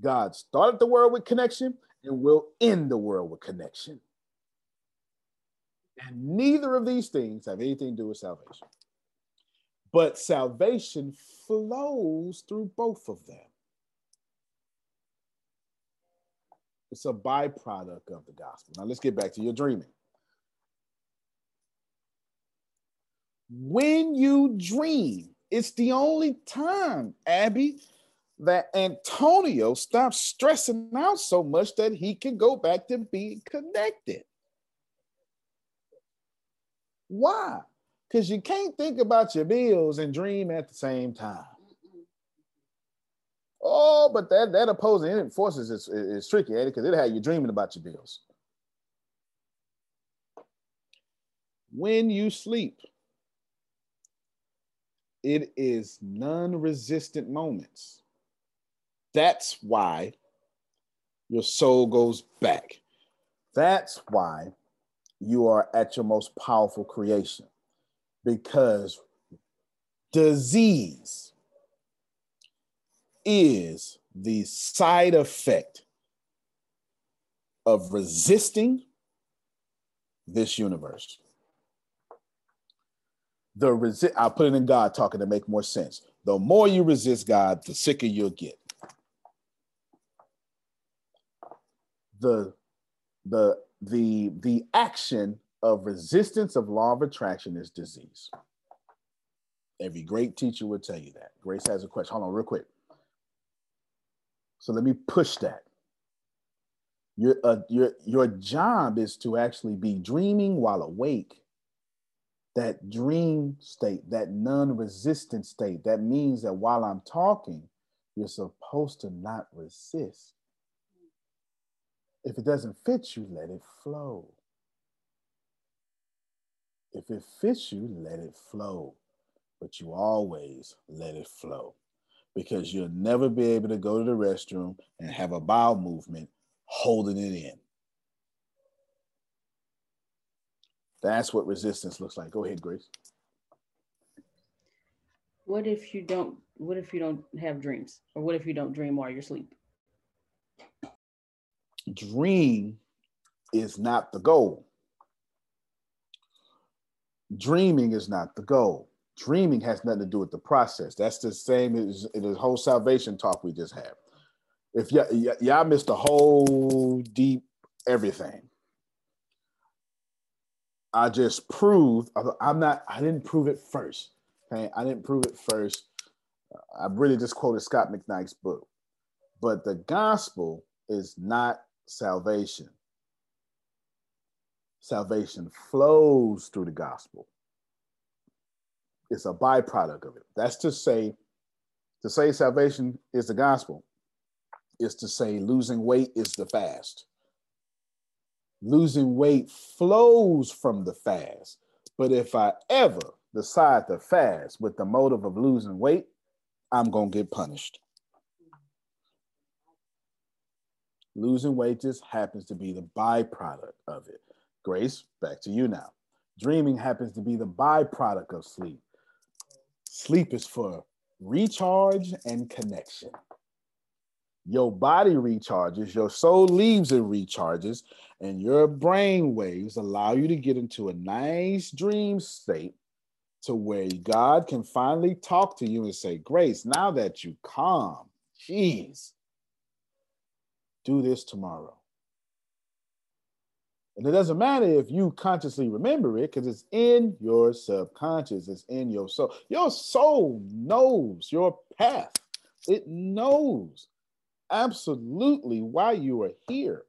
God started the world with connection and will end the world with connection. And neither of these things have anything to do with salvation. But salvation flows through both of them. It's a byproduct of the gospel. Now let's get back to your dreaming. when you dream, it's the only time, Abby, that Antonio stops stressing out so much that he can go back to being connected. Why? Because you can't think about your bills and dream at the same time. Oh, but that, that opposing forces is, is tricky, Eddie, because it had you dreaming about your bills. when you sleep, it is non resistant moments. That's why your soul goes back. That's why you are at your most powerful creation because disease is the side effect of resisting this universe. The resi- I'll put it in God talking to make more sense. The more you resist God, the sicker you'll get. The the the the action of resistance of law of attraction is disease. Every great teacher would tell you that. Grace has a question. Hold on, real quick. So let me push that. Your, uh, your, your job is to actually be dreaming while awake. That dream state, that non resistant state, that means that while I'm talking, you're supposed to not resist. If it doesn't fit you, let it flow. If it fits you, let it flow. But you always let it flow because you'll never be able to go to the restroom and have a bowel movement holding it in. That's what resistance looks like. Go ahead, Grace. What if you don't what if you don't have dreams? Or what if you don't dream while you're asleep? Dream is not the goal. Dreaming is not the goal. Dreaming has nothing to do with the process. That's the same as the whole salvation talk we just had. If y- y- y'all missed the whole deep everything, I just proved. I'm not. I didn't prove it first. Okay, I didn't prove it first. I really just quoted Scot McKnight's book, but the gospel is not salvation. Salvation flows through the gospel. It's a byproduct of it. That's to say, to say salvation is the gospel is to say losing weight is the fast. Losing weight flows from the fast. But if I ever decide to fast with the motive of losing weight, I'm going to get punished. Losing weight just happens to be the byproduct of it. Grace, back to you now. Dreaming happens to be the byproduct of sleep. Sleep is for recharge and connection. Your body recharges, your soul leaves and recharges, and your brain waves allow you to get into a nice dream state to where God can finally talk to you and say, Grace, now that you calm, jeez, do this tomorrow. And it doesn't matter if you consciously remember it because it's in your subconscious, it's in your soul. Your soul knows your path, it knows absolutely why you are here.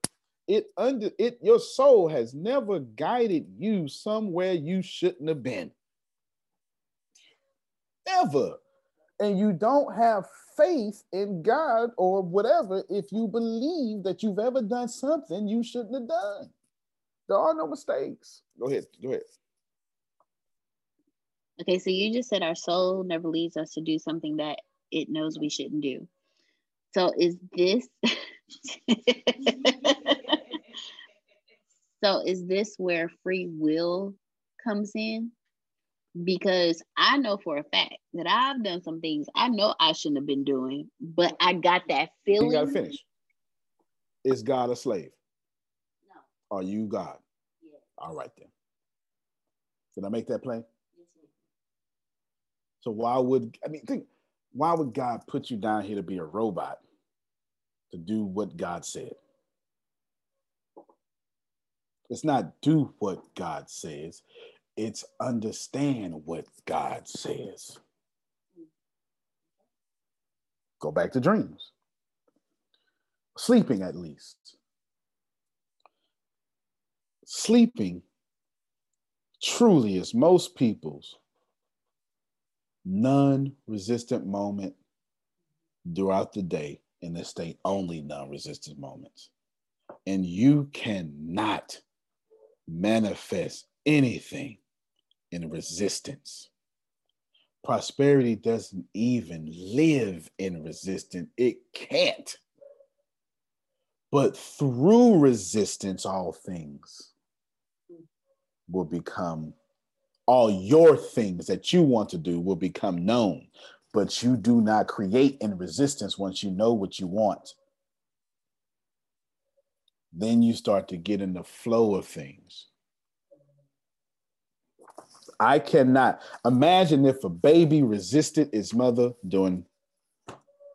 It under it, your soul has never guided you somewhere you shouldn't have been. Ever. And you don't have faith in God or whatever if you believe that you've ever done something you shouldn't have done. There are no mistakes. Go ahead. Go ahead. Okay, so you just said our soul never leads us to do something that it knows we shouldn't do. So is this (laughs) So is this where free will comes in? Because I know for a fact that I've done some things I know I shouldn't have been doing, but I got that feeling. You gotta finish. Is God a slave? No. Are you God? Yeah. All right then. Did I make that plain? Yes, so why would I mean think why would God put you down here to be a robot to do what God said? It's not do what God says, it's understand what God says. Go back to dreams. Sleeping, at least. Sleeping truly is most people's non resistant moment throughout the day in the state only non resistant moments. And you cannot manifest anything in resistance. Prosperity doesn't even live in resistance, it can't. But through resistance, all things will become, all your things that you want to do will become known. But you do not create in resistance once you know what you want. Then you start to get in the flow of things. I cannot imagine if a baby resisted its mother during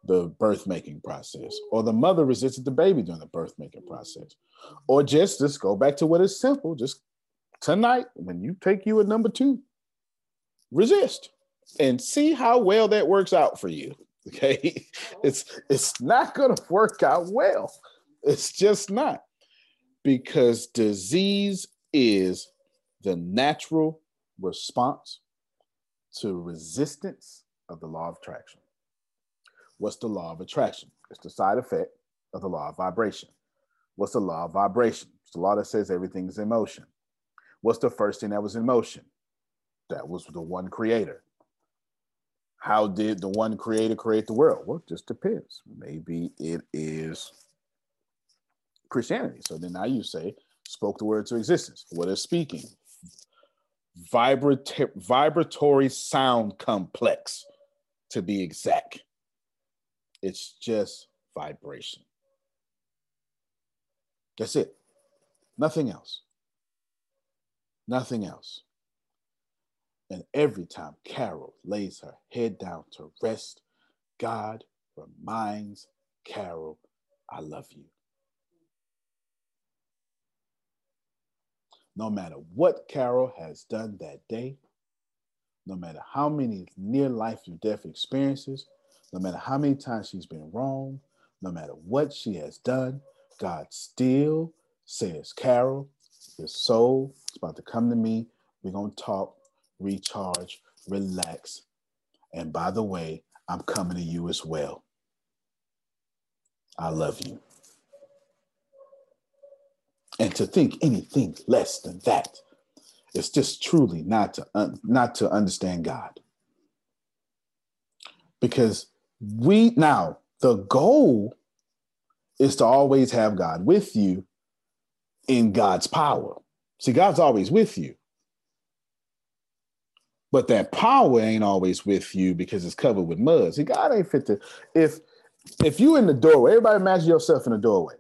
the birth making process, or the mother resisted the baby during the birth making process, or just just go back to what is simple. Just tonight, when you take you a number two, resist and see how well that works out for you. (laughs) Okay, it's it's not going to work out well. It's just not because disease is the natural response to resistance of the law of attraction. What's the law of attraction? It's the side effect of the law of vibration. What's the law of vibration? It's the law that says everything is in motion. What's the first thing that was in motion? That was the one creator. How did the one creator create the world? Well, it just depends. Maybe it is Christianity. So then now you say, spoke the word to existence. What is speaking? Vibrat- vibratory sound complex, to be exact. It's just vibration. That's it. Nothing else. Nothing else. And every time Carol lays her head down to rest, God reminds Carol, I love you. No matter what Carol has done that day, no matter how many near life or death experiences, no matter how many times she's been wrong, no matter what she has done, God still says, Carol, your soul is about to come to me. We're going to talk, recharge, relax. And by the way, I'm coming to you as well. I love you. And to think anything less than that is just truly not to un- not to understand God. Because we now the goal is to always have God with you in God's power. See, God's always with you. But that power ain't always with you because it's covered with mud. See, God ain't fit to if if you in the doorway, everybody imagine yourself in the doorway.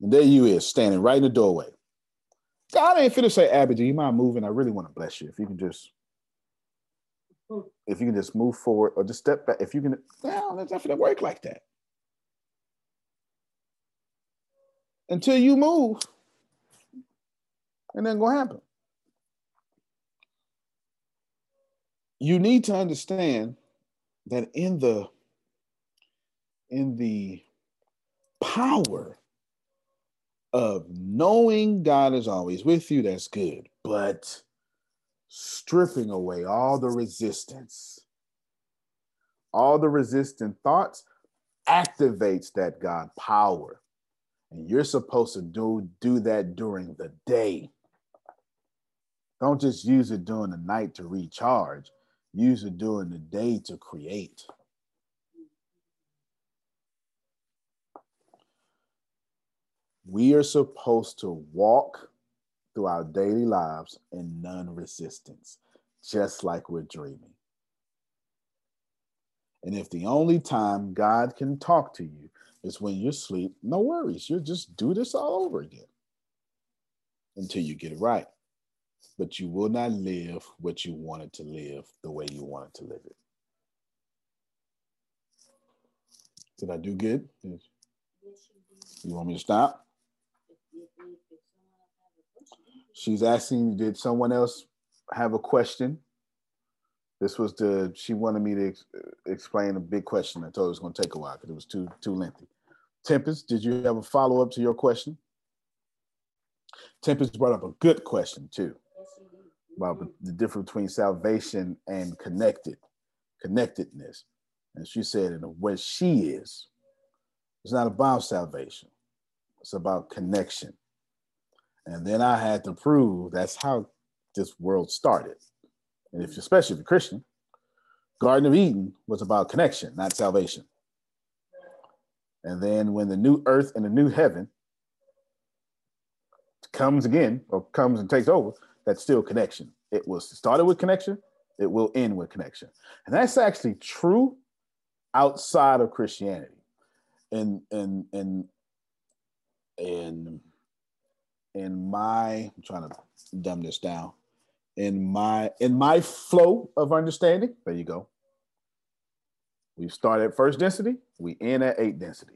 And there you is standing right in the doorway. God ain't fit to say, Abby, do you mind moving? I really want to bless you. If you can just if you can just move forward or just step back, if you can, no, that's not gonna work like that. Until you move, and then gonna happen. You need to understand that in the in the power of knowing God is always with you, that's good. But stripping away all the resistance, all the resistant thoughts activates that God power. And you're supposed to do, do that during the day. Don't just use it during the night to recharge. Use it during the day to create. We are supposed to walk through our daily lives in non resistance, just like we're dreaming. And if the only time God can talk to you is when you're asleep, no worries. You'll just do this all over again until you get it right. But you will not live what you wanted to live the way you wanted to live it. Did I do good? You want me to stop? She's asking, did someone else have a question? This was the, she wanted me to ex- explain a big question. I told her it was going to take a while because it was too, too lengthy. Tempest, did you have a follow up to your question? Tempest brought up a good question too about the difference between salvation and connected, connectedness. And she said, and where she is, it's not about salvation, it's about connection. And then I had to prove that's how this world started. And if especially if you're Christian, Garden of Eden was about connection, not salvation. And then when the new earth and the new heaven comes again or comes and takes over, that's still connection. It was started with connection, it will end with connection. And that's actually true outside of Christianity. And and and and in my I'm trying to dumb this down. In my in my flow of understanding, there you go. We start at first density, we end at eight density.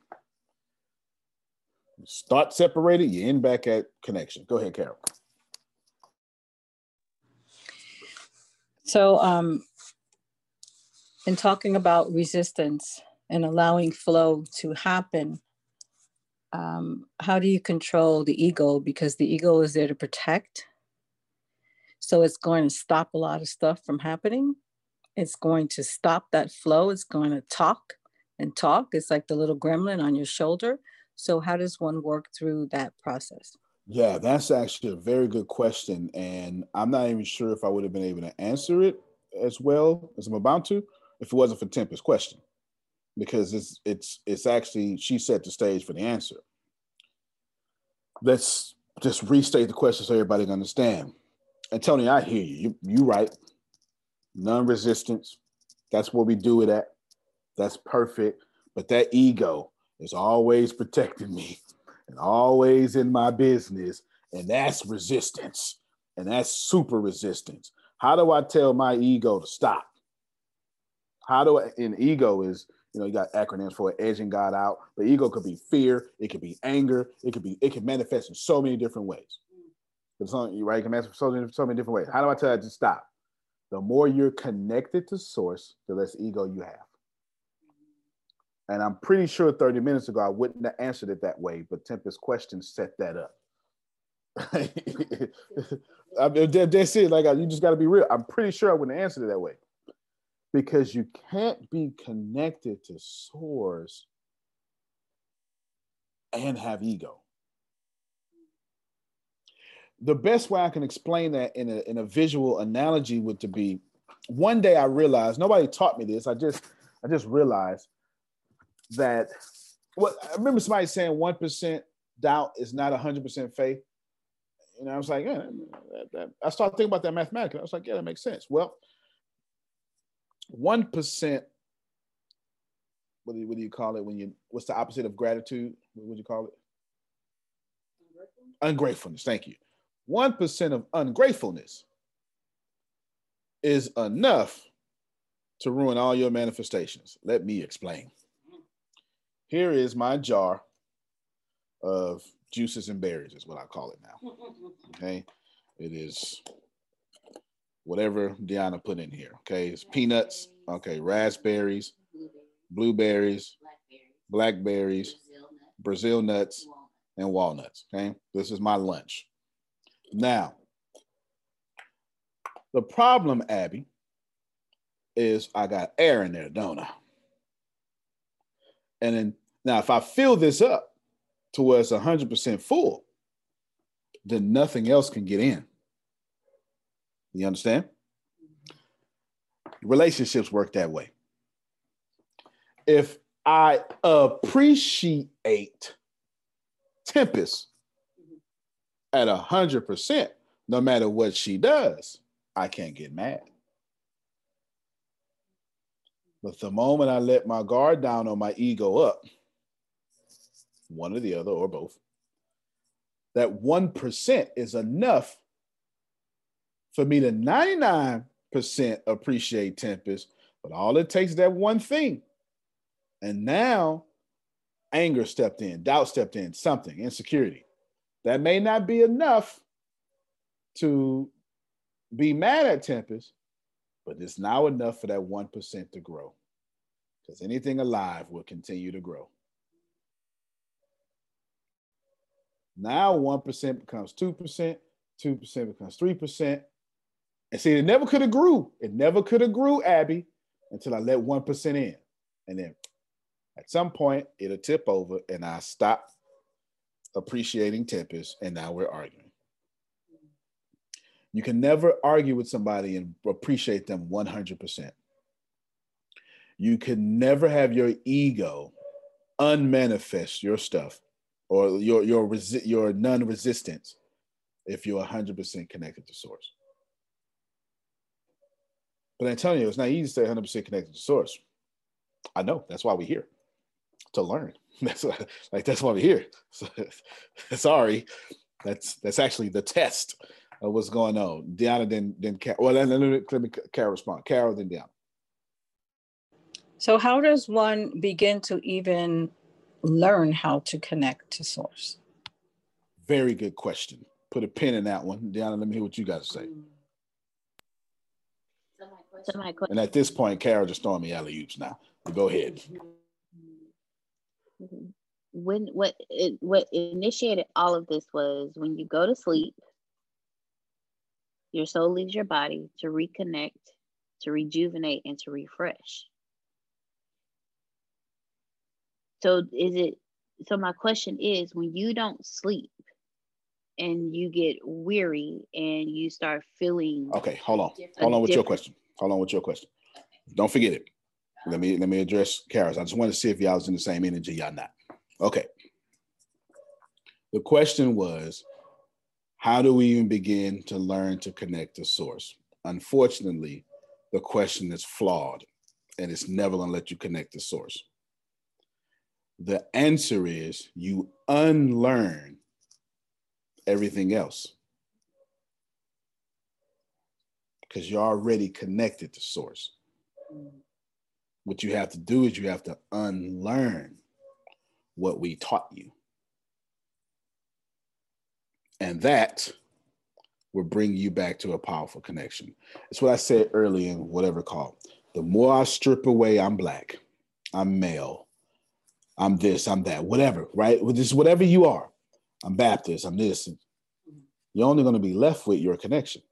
Start separated, you end back at connection. Go ahead, Carol. So, um, in talking about resistance and allowing flow to happen, um, how do you control the ego? Because the ego is there to protect. So it's going to stop a lot of stuff from happening. It's going to stop that flow. It's going to talk and talk. It's like the little gremlin on your shoulder. So, how does one work through that process? Yeah, that's actually a very good question. And I'm not even sure if I would have been able to answer it as well as I'm about to if it wasn't for Tempest's question. Because it's it's it's actually she set the stage for the answer. Let's just restate the question so everybody can understand. And Tony, I hear you. You you right. Non-resistance. That's what we do it at. That's perfect. But that ego is always protecting me and always in my business. And that's resistance. And that's super resistance. How do I tell my ego to stop? How do I, and ego is, you know, you got acronyms for it, edging God out, but ego could be fear, it could be anger, it could be, it can manifest in so many different ways. It's on right? It can manifest so many, so many different ways. How do I tell it to stop? The more you're connected to source, the less ego you have. And I'm pretty sure 30 minutes ago I wouldn't have answered it that way, but Tempest's question set that up. (laughs) I mean, that's it. Like you just got to be real. I'm pretty sure I wouldn't answer it that way, because you can't be connected to source and have ego. The best way I can explain that in a in a visual analogy would to be, one day I realized nobody taught me this. I just I just realized that what I remember somebody saying one percent doubt is not hundred percent faith. And I was like, yeah, that, that, I started thinking about that mathematically. I was like, yeah, that makes sense. Well, one percent. What do, you, what do you call it when you? What's the opposite of gratitude? What would you call it? Ungratefulness. Thank you. One percent of ungratefulness is enough to ruin all your manifestations. Let me explain. Here is my jar of juices and berries, is what I call it now. (laughs) Okay. It is whatever Deanna put in here. Okay. It's peanuts. Okay. Raspberries, blueberries, blackberries, Brazil nuts, and walnuts. Okay. This is my lunch. Now, the problem, Abby, is I got air in there, don't I? And then now, if I fill this up to where it's 100% full, then nothing else can get in. You understand? Relationships work that way. If I appreciate Tempest at a 100%, no matter what she does, I can't get mad. But the moment I let my guard down or my ego up, one or the other or both, that 1% is enough for me to 99% appreciate Tempest, but all it takes is that one thing. And now anger stepped in, doubt stepped in, something, insecurity. That may not be enough to be mad at Tempest, but it's now enough for that 1% to grow. Because anything alive will continue to grow. Now 1% becomes 2%, 2% becomes 3%. And see, it never could have grew. It never could have grew, Abby, until I let 1% in. And then at some point, it'll tip over and I stop appreciating Tempest, and now we're arguing. You can never argue with somebody and appreciate them 100%. You can never have your ego unmanifest your stuff or your your resi- your non-resistance if you're 100% connected to source. But Antonio, it's not easy to stay 100% connected to source. I know. That's why we're here to learn. (laughs) That's why, like that's why we're here. So, (laughs) sorry, that's that's actually the test of what's going on. Deanna then then Car- well let me let me Carol respond. Carol then Deanna. So, how does one begin to even learn how to connect to source? Very good question. Put a pin in that one. Deanna, let me hear what you got to say. Hmm. So my And at this point, Carol just throwing me alley oops now. Go ahead. when what it, what initiated all of this was when you go to sleep your soul leaves your body to reconnect to rejuvenate and to refresh so is it so my question is when you don't sleep and you get weary and you start feeling Okay, hold on. Hold on with your question. Hold on with your question. Don't forget it. Let me let me address Carol's. I just want to see if y'all was in the same energy, y'all not. Okay. The question was, how do we even begin to learn to connect to source? Unfortunately, the question is flawed and it's never to let you connect to source. The answer is you unlearn everything else because you're already connected to source. What you have to do is you have to unlearn what we taught you. And that will bring you back to a powerful connection. It's what I said earlier in whatever call. The more I strip away, I'm black, I'm male, I'm this, I'm that, whatever, right? With just whatever you are. I'm Baptist, I'm this. You're only going to be left with your connection.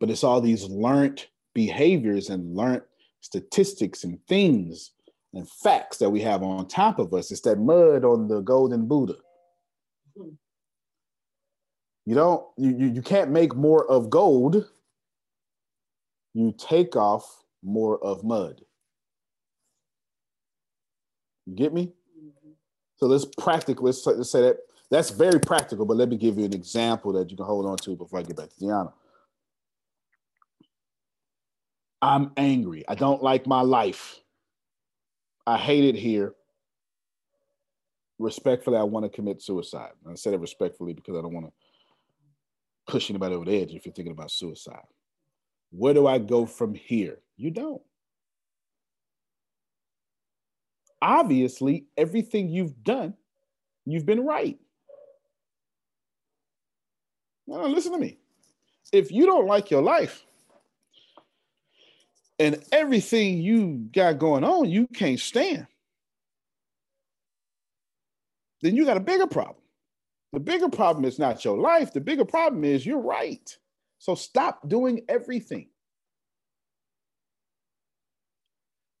But it's all these learned behaviors and learned statistics and things and facts that we have on top of us. It's that mud on the golden Buddha. You don't, you, you, can't make more of gold. You take off more of mud. You get me? So let's practical. Let's, let's say that that's very practical, but let me give you an example that you can hold on to before I get back to Deanna. I'm angry. I don't like my life. I hate it here. Respectfully, I want to commit suicide. And I said it respectfully because I don't want to push anybody over the edge if you're thinking about suicide. Where do I go from here? You don't. Obviously, everything you've done, you've been right. Now, listen to me. If you don't like your life, and everything you got going on, you can't stand, then you got a bigger problem. The bigger problem is not your life. The bigger problem is you're right. So stop doing everything.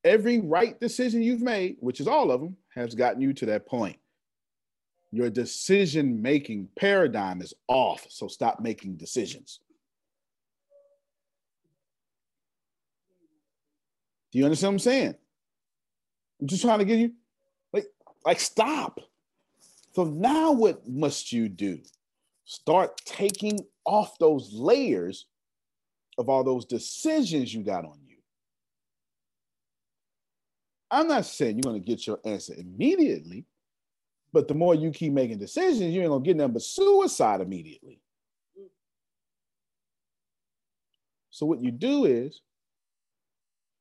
Every right decision you've made, which is all of them, has gotten you to that point. Your decision making paradigm is off. So stop making decisions. Do you understand what I'm saying? I'm just trying to get you like like stop. So now what must you do? Start taking off those layers of all those decisions you got on you. I'm not saying you're going to get your answer immediately, but the more you keep making decisions, you ain't going to get nothing but suicide immediately. So what you do is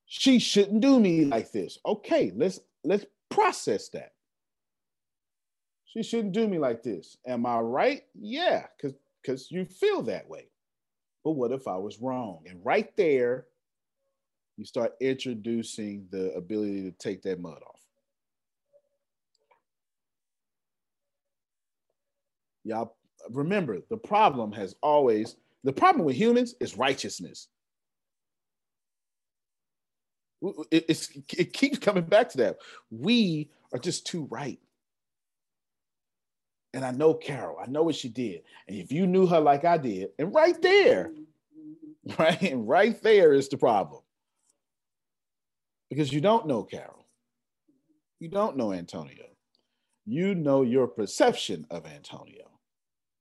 she shouldn't do me like this. Okay, let's let's process that. She shouldn't do me like this. Am I right? Yeah, because because you feel that way. But what if I was wrong? And right there, you start introducing the ability to take that mud off. Y'all remember the problem has always the problem with humans is righteousness. It, it keeps coming back to that. We are just too right. and I know Carol. I know what she did. And if you knew her like I did, and right there, (laughs) right, and right there is the problem. Because you don't know Carol. You don't know Antonio. You know your perception of Antonio,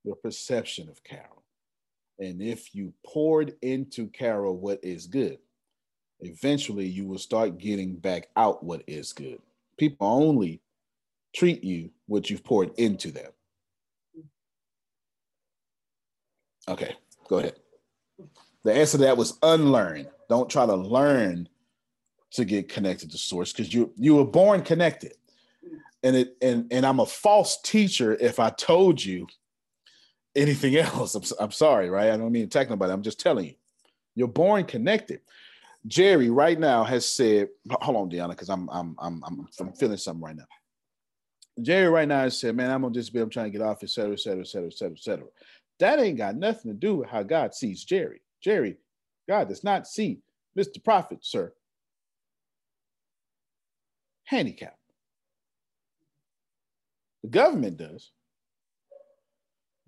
your perception of Carol. And if you poured into Carol what is good, eventually you will start getting back out what is good. People only treat you what you've poured into them. Okay, go ahead. The answer to that was unlearn. Don't try to learn to get connected to source because you you were born connected. And it and and I'm a false teacher if I told you anything (laughs) else. I'm, I'm sorry, right? I don't mean to about it. I'm just telling you. You're born connected. Jerry right now has said, hold on, Deanna, because I'm, I'm I'm I'm I'm feeling something right now. Jerry right now has said, man, I'm gonna just be I'm trying to get off, et cetera, et cetera, et cetera, et cetera, et cetera. That ain't got nothing to do with how God sees Jerry. Jerry, God does not see Mr. Prophet, sir. Handicap. The government does.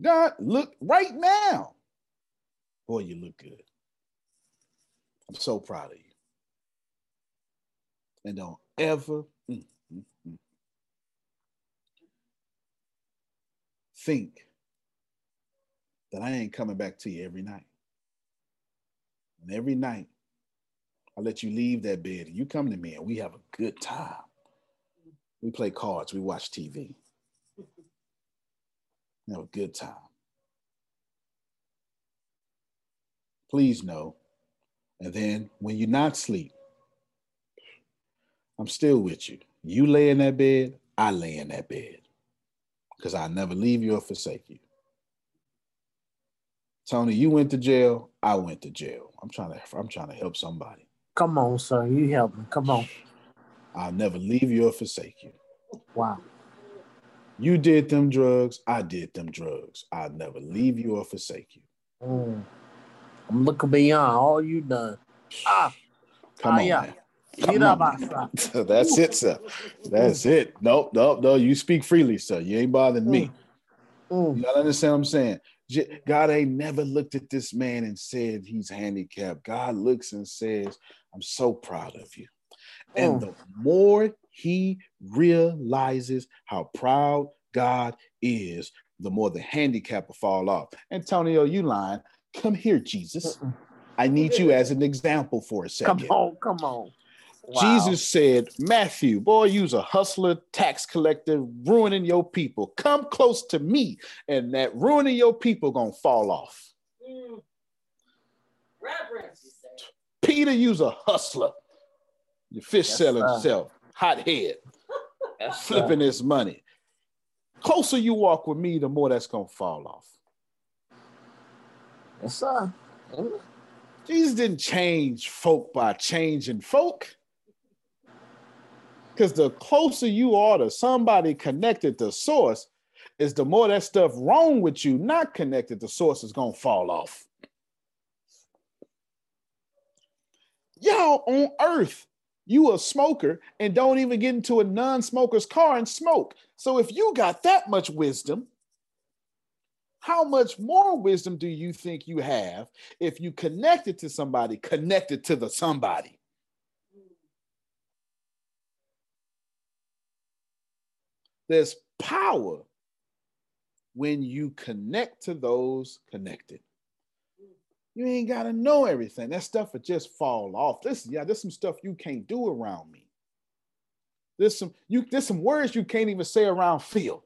God, look right now. Boy, you look good. I'm so proud of you. And don't ever mm, mm, mm, think that I ain't coming back to you every night. And every night, I let you leave that bed and you come to me and we have a good time. We play cards, we watch TV. We have a good time. Please know. And then when you're not asleep, I'm still with you. You lay in that bed, I lay in that bed. Because I never leave you or forsake you. Tony, you went to jail. I went to jail. I'm trying to. I'm trying to help somebody. Come on, sir. You help me. Come on. I'll never leave you or forsake you. Wow. You did them drugs. I did them drugs. I'll never leave you or forsake you. Mm. I'm looking beyond all you done. Ah. Come ah, on, yeah. Come on, (laughs) That's it, sir. That's it. Nope, nope, no. You speak freely, sir. You ain't bothering me. Mm. You gotta understand what I'm saying. God ain't never looked at this man and said he's handicapped. God looks and says, I'm so proud of you. And Mm. the more he realizes how proud God is, the more the handicap will fall off. Antonio, you lying. Come here, Jesus. I need you as an example for a second. Come second. on, come on. Wow. Jesus said, Matthew, boy, you's a hustler, tax collector, ruining your people. Come close to me, and that ruining your people gonna fall off. Mm. Peter, you's a hustler. Your fish Yes, selling sir. self, hot head, Yes, sir. flipping this money. Closer you walk with me, the more that's gonna fall off. Sir. Mm. Jesus didn't change folk by changing folk. Because the closer you are to somebody connected to source, is the more that stuff wrong with you, not connected to source, is gonna fall off. Y'all on earth, you a smoker and don't even get into a non-smoker's car and smoke. So if you got that much wisdom, how much more wisdom do you think you have if you connected to somebody connected to the somebody? There's power when you connect to those connected. You ain't gotta know everything. That stuff will just fall off. This, yeah, there's some stuff you can't do around me. There's some you there's some words you can't even say around Phil.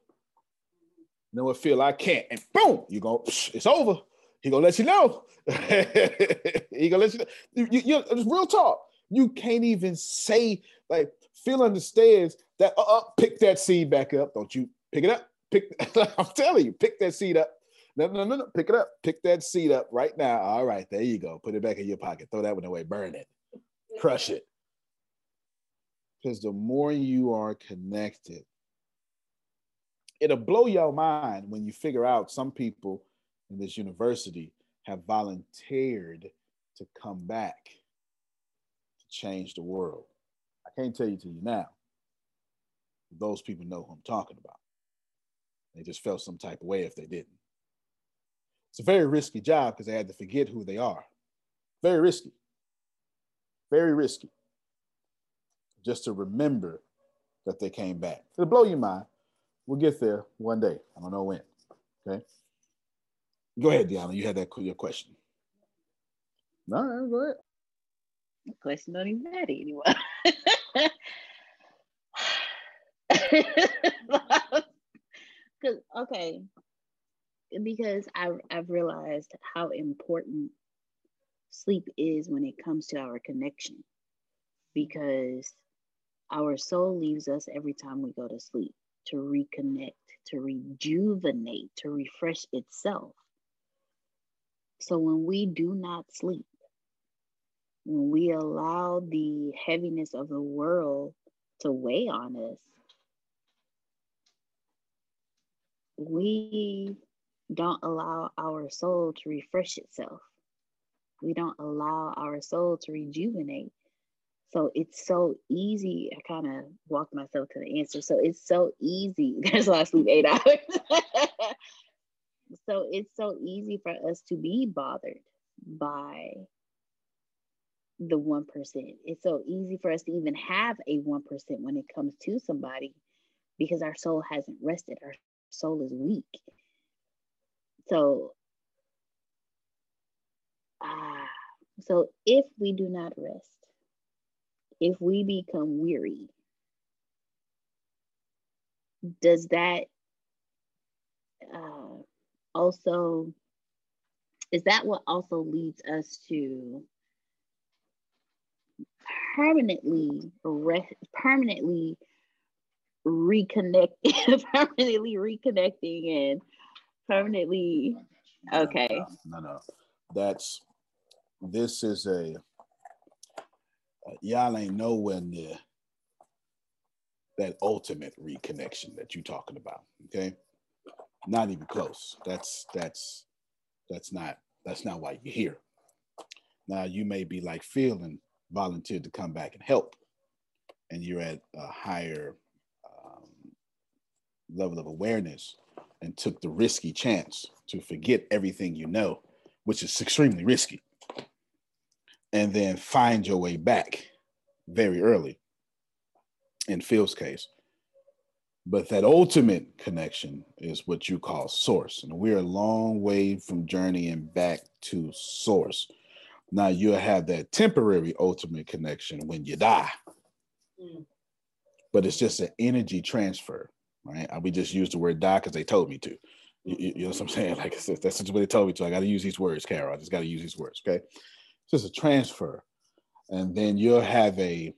You know what, Phil? I can't. And boom, you go, it's over. He gonna let you know. (laughs) he gonna let you know. You, you, you- it's real talk. You can't even say like Phil understands that. Uh, uh, pick that seed back up. Don't you pick it up? Pick. (laughs) I'm telling you, pick that seed up. No, no, no, no. Pick it up. Pick that seed up right now. All right, there you go. Put it back in your pocket. Throw that one away. Burn it. Crush it. Because the more you are connected, it'll blow your mind when you figure out some people in this university have volunteered to come back to change the world. I can't tell you to you now. Those people know who I'm talking about. They just felt some type of way if they didn't. It's a very risky job because they had to forget who they are. Very risky. Very risky. Just to remember that they came back. It'll blow your mind. We'll get there one day. I don't know when. Okay. Go ahead, Deanna. You had that your question. No, go ahead. The question don't even matter anymore. (laughs) Cause okay, because I've I've realized how important sleep is when it comes to our connection. Because our soul leaves us every time we go to sleep to reconnect, to rejuvenate, to refresh itself. So when we do not sleep, when we allow the heaviness of the world to weigh on us, we don't allow our soul to refresh itself. We don't allow our soul to rejuvenate. So it's so easy. I kind of walked myself to the answer. So it's so easy. That's why I sleep eight hours. (laughs) so it's so easy for us to be bothered by the 1%. It's so easy for us to even have a 1% when it comes to somebody because our soul hasn't rested. Our soul is weak. So, ah, so if we do not rest, if we become weary, does that uh, also is that what also leads us to permanently re- permanently reconnect (laughs) permanently reconnecting and permanently okay. no, no no. That's this is a y'all ain't nowhere near that ultimate reconnection that you're talking about okay? Not even close. That's that's that's not that's not why you're here. Now you may be like feeling volunteered to come back and help and you're at a higher um, level of awareness and took the risky chance to forget everything you know which is extremely risky and then find your way back very early in Phil's case. But that ultimate connection is what you call source. And we're a long way from journeying back to source. Now you'll have that temporary ultimate connection when you die. Mm. But it's just an energy transfer, right? We just use the word die because they told me to. You, you, know what I'm saying? (laughs) Like that's just what they told me to. I got to use these words, Carol. I just got to use these words. Okay, just a transfer, and then you'll have a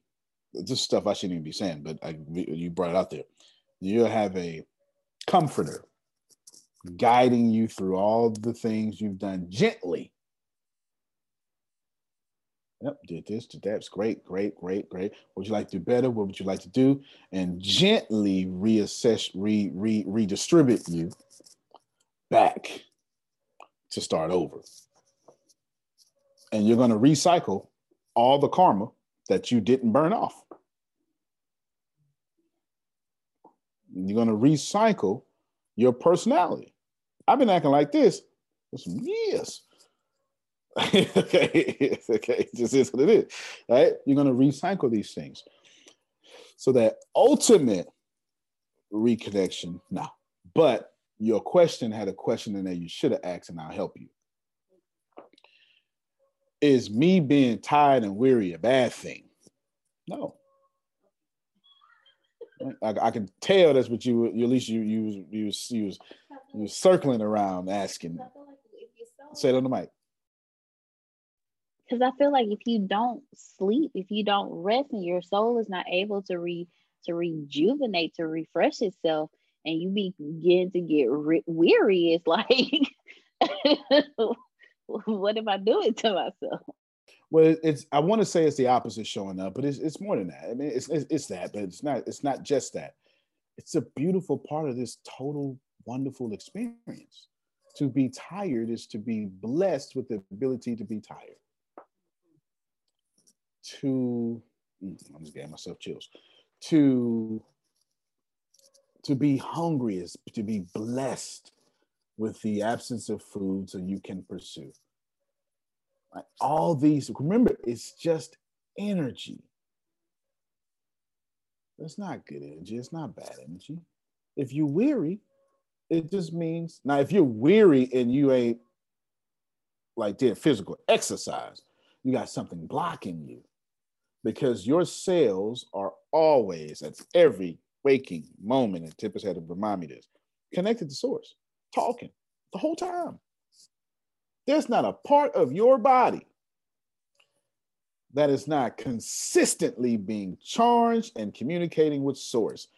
this stuff I shouldn't even be saying, but I, you brought it out there. You'll have a comforter guiding you through all the things you've done gently. Yep, did this, did that's great, great, great, great. What would you like to do better? What would you like to do? And gently reassess, re, re, redistribute you back to start over. And you're going to recycle all the karma that you didn't burn off. You're going to recycle your personality. I've been acting like this for some years. (laughs) okay, (laughs) okay, just is what it is, right? You're going to recycle these things. So that ultimate reconnection, no. But your question had a question in there you should have asked, and I'll help you. Is me being tired and weary a bad thing? No. I, I can tell that's what you, you at least you you you was you was, you was circling around asking. Say it on the mic. Because I feel like if you don't sleep, if you don't rest, and your soul is not able to re to rejuvenate, to refresh itself, and you begin to get re- weary, it's like, (laughs) (laughs) what am I doing to myself? Well, it's I want to say it's the opposite showing up, but it's it's more than that. I mean, it's, it's it's that, but it's not it's not just that. It's a beautiful part of this total wonderful experience. To be tired is to be blessed with the ability to be tired. To mm, I'm just getting myself chills. To To be hungry is to be blessed with the absence of food so you can pursue. All these, remember, it's just energy. It's not good energy. It's not bad energy. If you weary, it just means now if you're weary and you ain't like did physical exercise, you got something blocking you because your cells are always at every waking moment, and Tempest had to remind me this, connected to source, talking the whole time. There's not a part of your body that is not consistently being charged and communicating with source.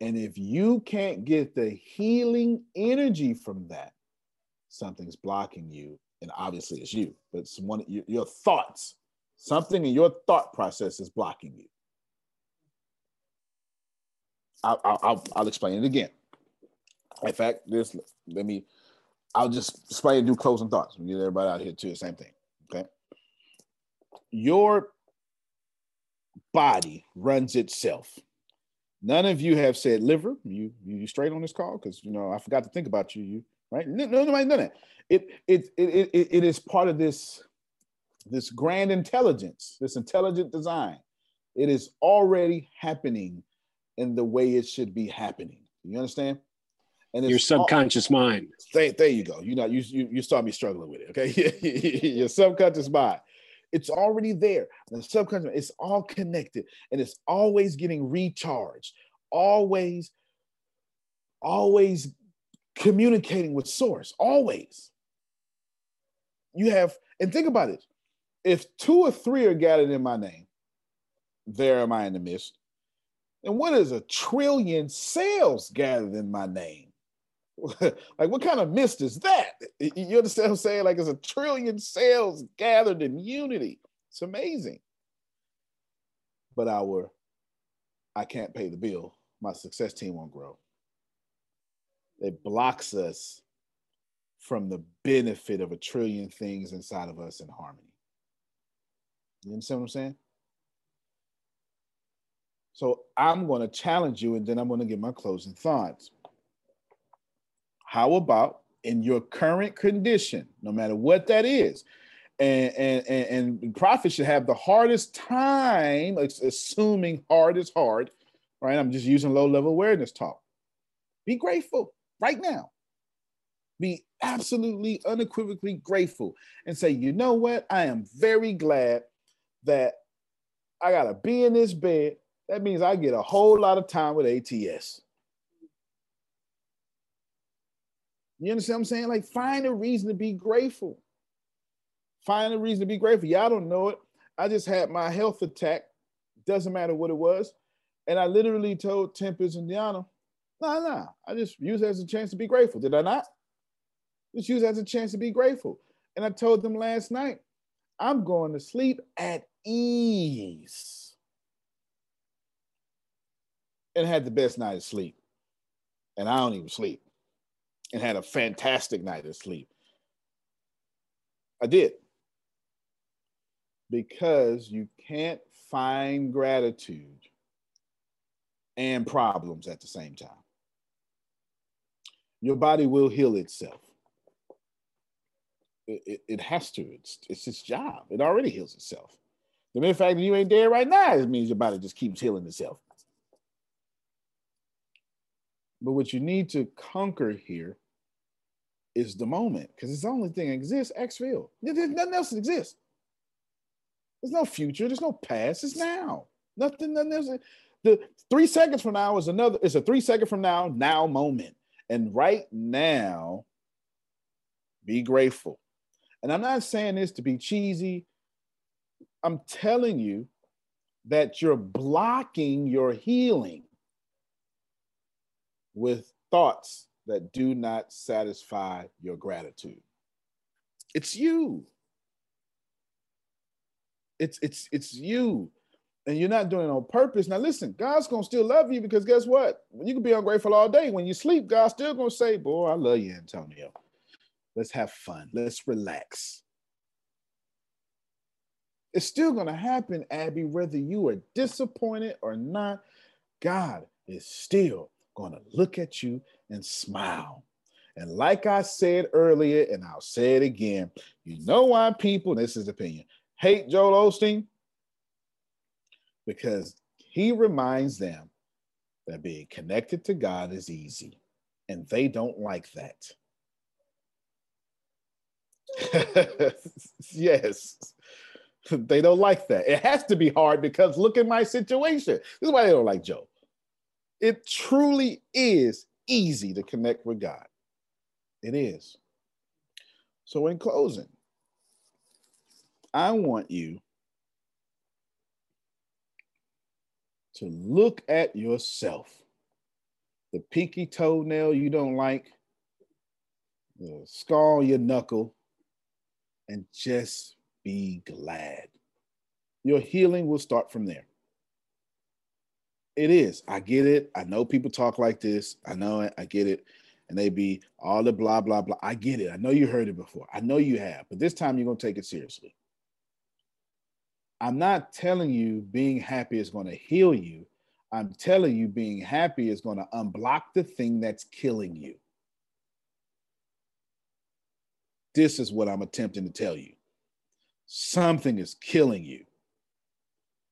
And if you can't get the healing energy from that, something's blocking you. And obviously it's you, but it's one your, your thoughts, something in your thought process is blocking you. I'll, I'll, I'll explain it again. In fact, this let me. I'll just explain do closing thoughts. We get everybody out here too. The same thing. Okay. Your body runs itself. None of you have said liver. You you straight on this call because you know I forgot to think about you. You right? No, no, nobody done it. It it it it, it is part of this this grand intelligence, this intelligent design. It is already happening in the way it should be happening. You understand? And your subconscious all, mind. There, there you go. You know, you you you start me struggling with it. Okay, (laughs) your subconscious mind. It's already there. The subconscious, it's all connected, and it's always getting recharged. Always, always communicating with source. Always. You have, and think about it. If two or three are gathered in my name, there am I in the midst. And what is a trillion cells gathered in my name? (laughs) like what kind of mist is that? You understand what I'm saying? Like it's a trillion cells gathered in unity. It's amazing. But our I can't pay the bill. My success team won't grow. It blocks us from the benefit of a trillion things inside of us in harmony. You understand what I'm saying? So I'm going to challenge you and then I'm going to give my closing thoughts. How about in your current condition, no matter what that is? And, and, and, and prophets should have the hardest time, assuming hard is hard, right? I'm just using low level awareness talk. Be grateful right now. Be absolutely unequivocally grateful and say, you know what? I am very glad that I got to be in this bed. That means I get a whole lot of time with ATS. You understand what I'm saying? Like, find a reason to be grateful. Find a reason to be grateful. Y'all don't know it. I just had my health attack. Doesn't matter what it was. And I literally told Tempest and Deanna, nah, nah, I just use it as a chance to be grateful. Did I not? Just use it as a chance to be grateful. And I told them last night, I'm going to sleep at ease. And had the best night of sleep. And I don't even sleep and had a fantastic night of sleep. I did. Because you can't find gratitude and problems at the same time. Your body will heal itself. It, it, it has to. It's, it's its job. It already heals itself. The mere fact that you ain't dead right now, it means your body just keeps healing itself. But what you need to conquer here is the moment because it's the only thing that exists. Xville. There's nothing else that exists. There's no future. There's no past. It's now. Nothing. Nothing else. The three seconds from now is another. It's a three second from now now moment. And right now, be grateful. And I'm not saying this to be cheesy. I'm telling you that you're blocking your healing with thoughts that do not satisfy your gratitude. It's you. It's it's it's you. And you're not doing it on purpose. Now listen, God's gonna still love you because guess what? You can be ungrateful all day. When you sleep, God's still gonna say, Boy, I love you, Antonio. Let's have fun. Let's relax. It's still gonna happen, Abby, whether you are disappointed or not. God is still going to look at you and smile. And like I said earlier, and I'll say it again, you know why people, this is opinion, hate Joel Osteen? Because he reminds them that being connected to God is easy, and they don't like that. (laughs) yes, they don't like that. It has to be hard because look at my situation. This is why they don't like Joe. It truly is easy to connect with God. It is. So, in closing, I want you to look at yourself. The pinky toenail you don't like, the scar on your knuckle, and just be glad. Your healing will start from there. It is. I get it. I know people talk like this. I know it. I get it. And they be all the blah, blah, blah. I get it. I know you heard it before. I know you have, but this time you're going to take it seriously. I'm not telling you being happy is going to heal you. I'm telling you being happy is going to unblock the thing that's killing you. This is what I'm attempting to tell you. Something is killing you,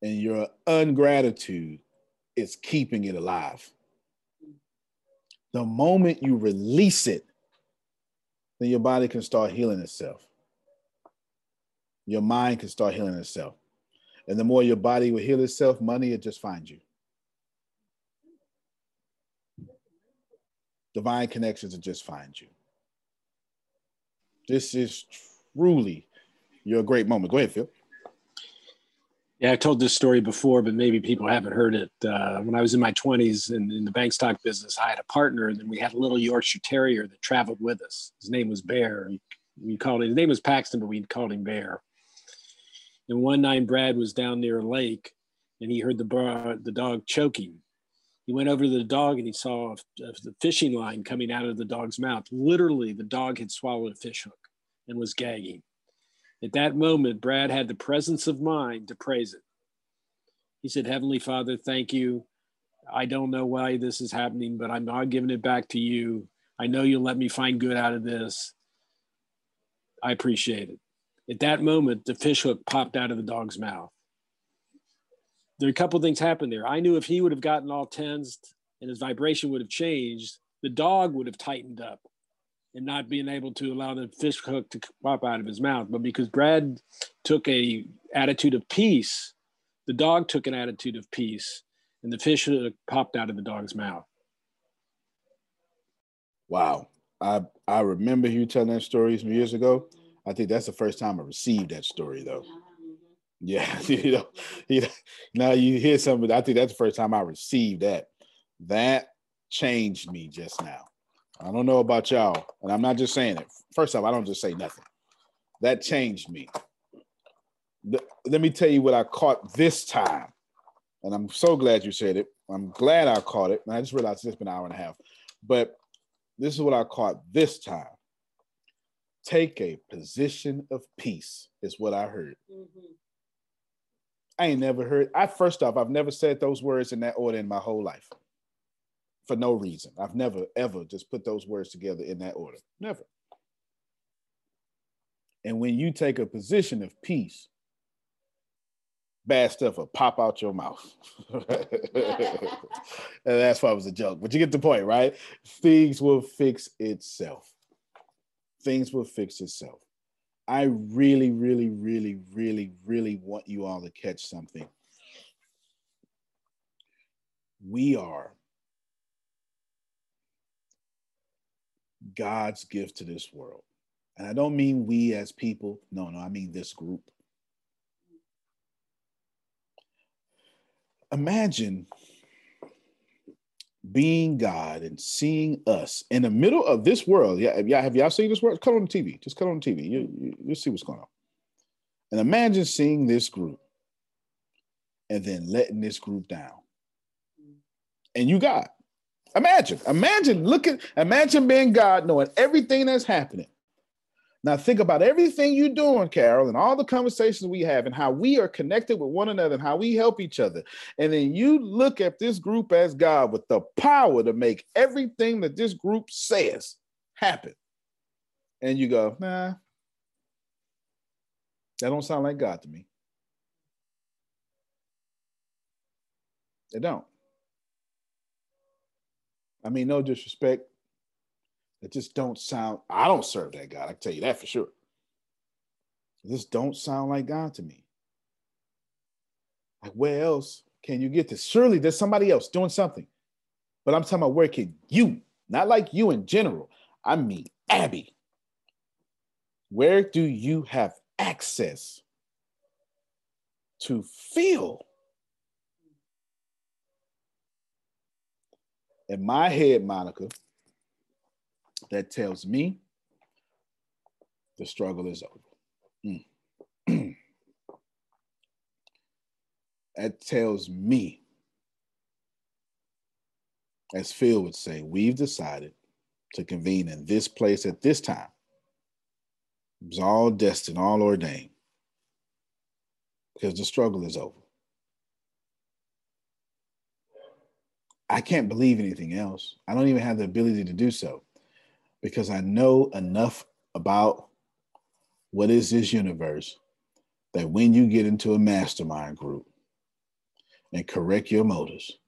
and your ungratitude is keeping it alive. The moment you release it, then your body can start healing itself. Your mind can start healing itself. And the more your body will heal itself, money will just find you. Divine connections will just find you. This is truly your great moment. Go ahead, Phil. Yeah, I told this story before, but maybe people haven't heard it. Uh, when I was in my 20s in, in the bank stock business, I had a partner, and then we had a little Yorkshire Terrier that traveled with us. His name was Bear. We called him, his name was Paxton, but we called him Bear. And one night, Brad was down near a lake, and he heard the bar, the dog choking. He went over to the dog, and he saw the fishing line coming out of the dog's mouth. Literally, the dog had swallowed a fish hook and was gagging. At that moment, Brad had the presence of mind to praise it. He said, Heavenly Father, thank you. I don't know why this is happening, but I'm not giving it back to you. I know you'll let me find good out of this. I appreciate it. At that moment, the fish hook popped out of the dog's mouth. There are a couple things happened there. I knew if he would have gotten all tensed and his vibration would have changed, the dog would have tightened up and not being able to allow the fish hook to pop out of his mouth. But because Brad took a attitude of peace, the dog took an attitude of peace, and the fish hook popped out of the dog's mouth. Wow. I I remember you telling that story some years ago. I think that's the first time I received that story though. Yeah, (laughs) you know, you know, now you hear something. I think that's the first time I received that. That changed me just now. I don't know about y'all, and I'm not just saying it. First off, I don't just say nothing. That changed me. Let me tell you what I caught this time, and I'm so glad you said it. I'm glad I caught it, and I just realized it's been an hour and a half. But this is what I caught this time. Take a position of peace, is what I heard. Mm-hmm. I ain't never heard. I first off, I've never said those words in that order in my whole life for no reason. I've never ever just put those words together in that order. Never. And when you take a position of peace, bad stuff will pop out your mouth. (laughs) and that's why it was a joke. But you get the point, right? Things will fix itself. Things will fix itself. I really, really, really, really, really want you all to catch something. We are God's gift to this world. And I don't mean we as people. No, no, I mean this group. Imagine being God and seeing us in the middle of this world. Yeah, have y'all, have y'all seen this world? Cut on the TV. Just cut on the TV. You, you, you'll see what's going on. And imagine seeing this group and then letting this group down. And you got Imagine, imagine looking, imagine being God, knowing everything that's happening. Now think about everything you're doing, Carol, and all the conversations we have and how we are connected with one another and how we help each other. And then you look at this group as God with the power to make everything that this group says happen. And you go, nah, that don't sound like God to me. They don't. I mean, no disrespect. It just don't sound. I don't serve that God. I can tell you that for sure. This don't sound like God to me. Like where else can you get this? Surely there's somebody else doing something. But I'm talking about where can you, not like you in general. I mean Abby. Where do you have access to feel? In my head, Monica, that tells me the struggle is over. Mm. (clears throat) that tells me, as Phil would say, we've decided to convene in this place at this time. It was all destined, all ordained, because the struggle is over. I can't believe anything else. I don't even have the ability to do so because I know enough about what is this universe that when you get into a mastermind group and correct your motives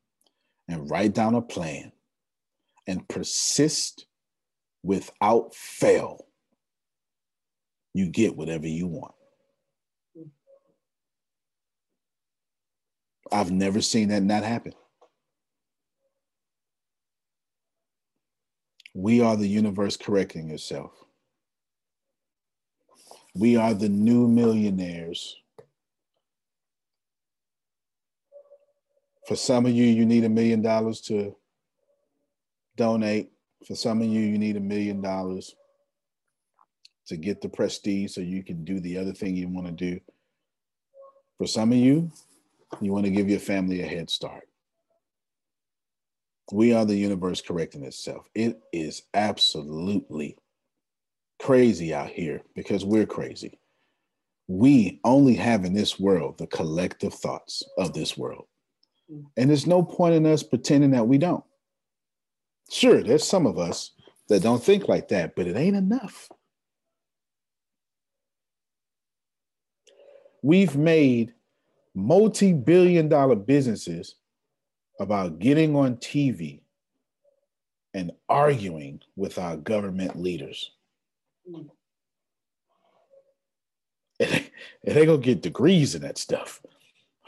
and write down a plan and persist without fail, you get whatever you want. I've never seen that not happen. We are the universe correcting itself. We are the new millionaires. For some of you, you need a million dollars to donate. For some of you, you need a million dollars to get the prestige so you can do the other thing you want to do. For some of you, you want to give your family a head start. We are the universe correcting itself. It is absolutely crazy out here because we're crazy. We only have in this world the collective thoughts of this world. And there's no point in us pretending that we don't. Sure, there's some of us that don't think like that, but it ain't enough. We've made multi billion dollar businesses about getting on TV and arguing with our government leaders. And they, gonna get degrees in that stuff,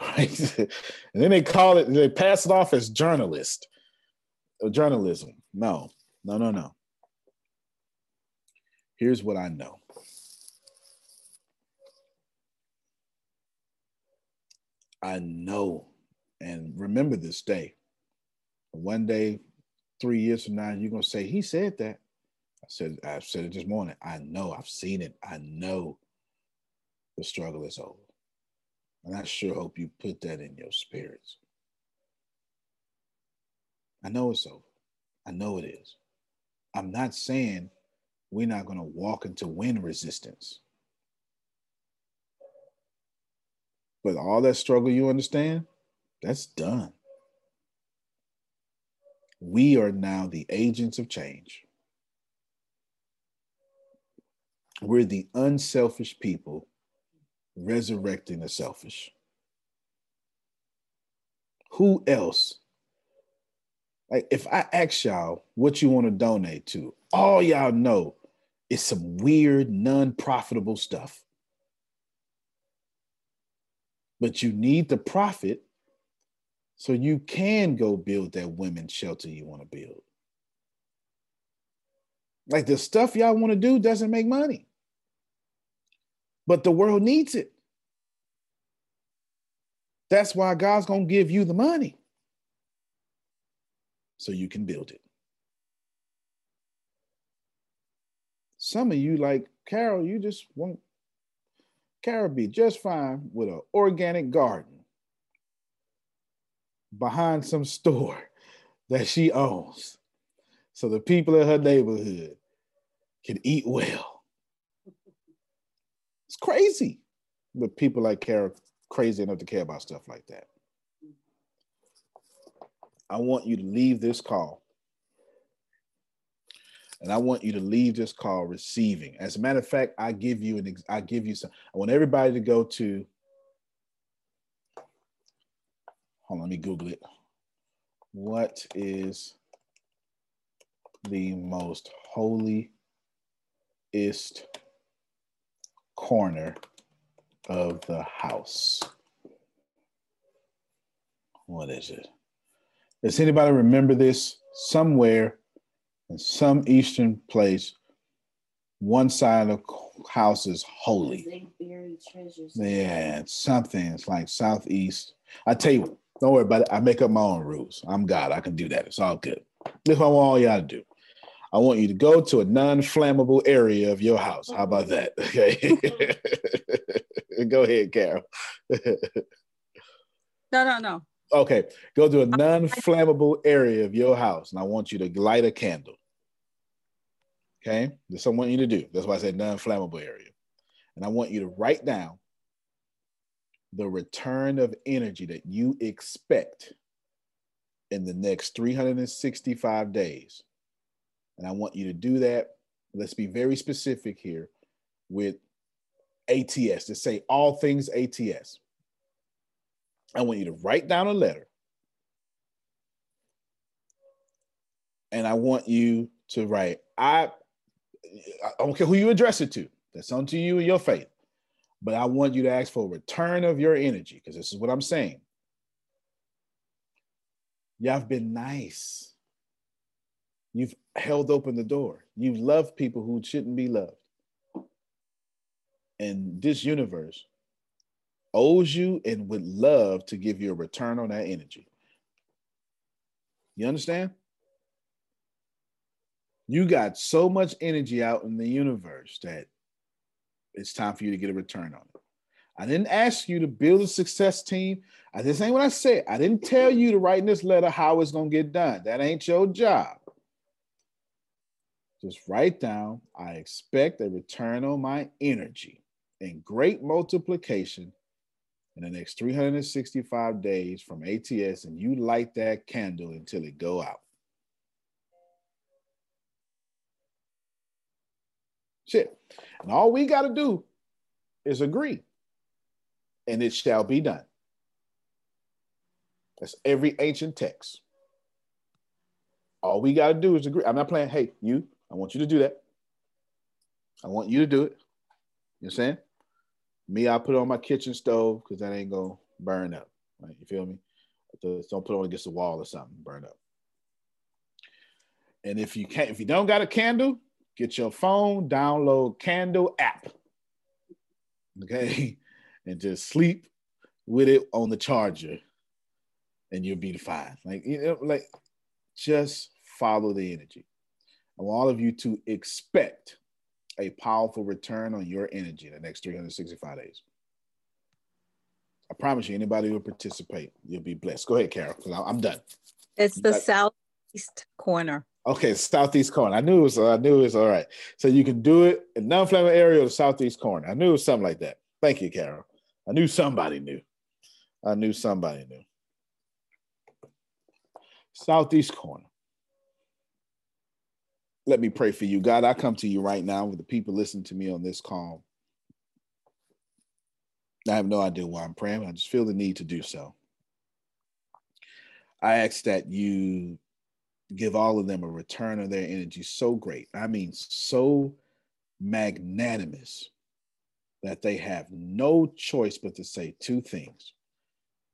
right? (laughs) and then they call it, they pass it off as journalist, uh, journalism. No, no, no, no. Here's what I know. I know and remember this day. One day, three years from now, you're gonna say, he said that. I said, I said it this morning. I know, I've seen it. I know the struggle is over. And I sure hope you put that in your spirits. I know it's over. I know it is. I'm not saying we're not going to walk into wind resistance. But all that struggle you understand, that's done. We are now the agents of change. We're the unselfish people resurrecting the selfish. Who else? Like, if I ask y'all what you want to donate to, all y'all know is some weird, non profitable stuff. But you need the profit so you can go build that women's shelter you want to build. Like the stuff y'all want to do doesn't make money, but the world needs it. That's why God's going to give you the money so you can build it. Some of you, like Carol, you just want Carol be just fine with an organic garden behind some store (laughs) that she owns so the people in her neighborhood can eat well. It's crazy. But people like Kara crazy enough to care about stuff like that. I want you to leave this call. And I want you to leave this call receiving. As a matter of fact, I give you an I give you some. I want everybody to go to. Hold on, let me Google it. What is the most holiest corner of the house? What is it? Does anybody remember this? Somewhere in some eastern place, one side of the house is holy. They buried treasures. Yeah, something. It's like southeast. I tell you, don't worry about it. I make up my own rules. I'm God. I can do that. It's all good. This is what I want all y'all to do. I want you to go to a non-flammable area of your house. How about that? (laughs) Okay. go ahead, Carol. No, no, no. Okay, go to a non-flammable area of your house, and I want you to light a candle. Okay, that's what I want you to do. That's why I said non-flammable area, and I want you to write down the return of energy that you expect in the next 365 days, and I want you to do that. Let's be very specific here with ATS to say all things ATS. I want you to write down a letter. And I want you to write, I, I don't care who you address it to. That's unto you and your faith. But I want you to ask for a return of your energy, because this is what I'm saying. Y'all have been nice. You've held open the door. You've loved people who shouldn't be loved. And this universe owes you and would love to give you a return on that energy. You understand? You got so much energy out in the universe that it's time for you to get a return on it. I didn't ask you to build a success team. I this ain't what I said. I didn't tell you to write in this letter how it's gonna get done. That ain't your job. Just write down, I expect a return on my energy and great multiplication in the next 365 days from ATS and you light that candle until it go out. Shit. And all we got to do is agree and it shall be done. That's every ancient text. All we got to do is agree. I'm not playing, hey, you, I want you to do that. I want you to do it. You know what I'm saying? Me, I put on my kitchen stove because that ain't gonna burn up. Right? You feel me? Don't put it on against the wall or something, burn up. And if you can't, if you don't got a candle, get your phone, download Candle app. Okay. (laughs) And just sleep with it on the charger and you'll be fine. Like, you know, like just follow the energy. I want all of you to expect a powerful return on your energy in the next 365 days. I promise you, anybody who will participate, you'll be blessed. Go ahead, Carol, because I'm done. It's the southeast corner. Okay, southeast corner. I knew it was. I knew it was all right. So you can do it in non-flammable area or the southeast corner. I knew it was something like that. Thank you, Carol. I knew somebody knew. I knew somebody knew. Southeast corner. Let me pray for you, God. I come to you right now with the people listening to me on this call. I have no idea why I'm praying. I just feel the need to do so. I ask that you give all of them a return of their energy so great. I mean, so magnanimous that they have no choice but to say two things.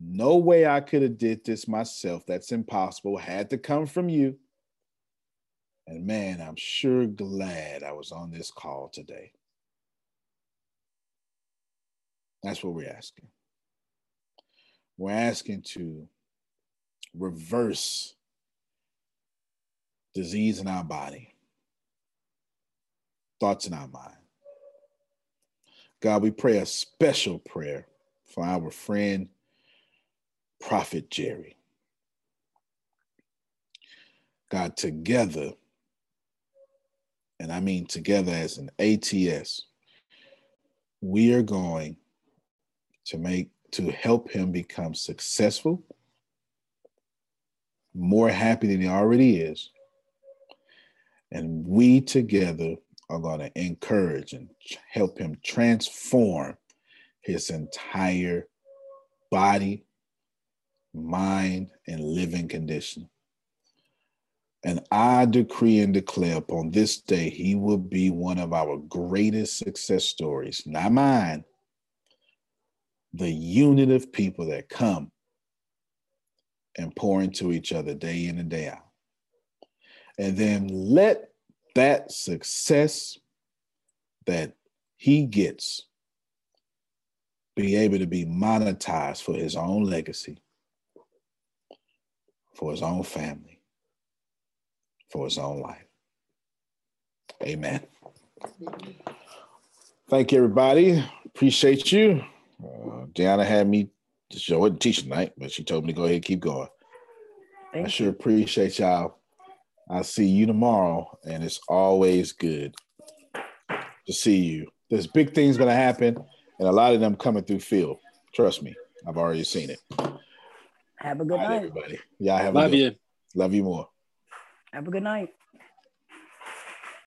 No way I could have did this myself. That's impossible. Had to come from you. And man, I'm sure glad I was on this call today. That's what we're asking. We're asking to reverse disease in our body, thoughts in our mind. God, we pray a special prayer for our friend, Prophet Jerry. God, together, and I mean together as an ATS, we are going to make to help him become successful, more happy than he already is. And we together are going to encourage and help him transform his entire body, mind, and living condition. And I decree and declare upon this day, he will be one of our greatest success stories, not mine. The unit of people that come and pour into each other day in and day out. And then let that success that he gets be able to be monetized for his own legacy, for his own family, for his own life. Amen. Thank you, everybody. Appreciate you. Uh, Deanna had me to show it teach tonight, but she told me to go ahead and keep going. Thank I sure appreciate y'all. I'll see you tomorrow, and it's always good to see you. There's big things gonna happen, and a lot of them coming through Phil. Trust me, I've already seen it. Have a good All right, night. everybody. Y'all have Love a good you. Love you more. Have a good night.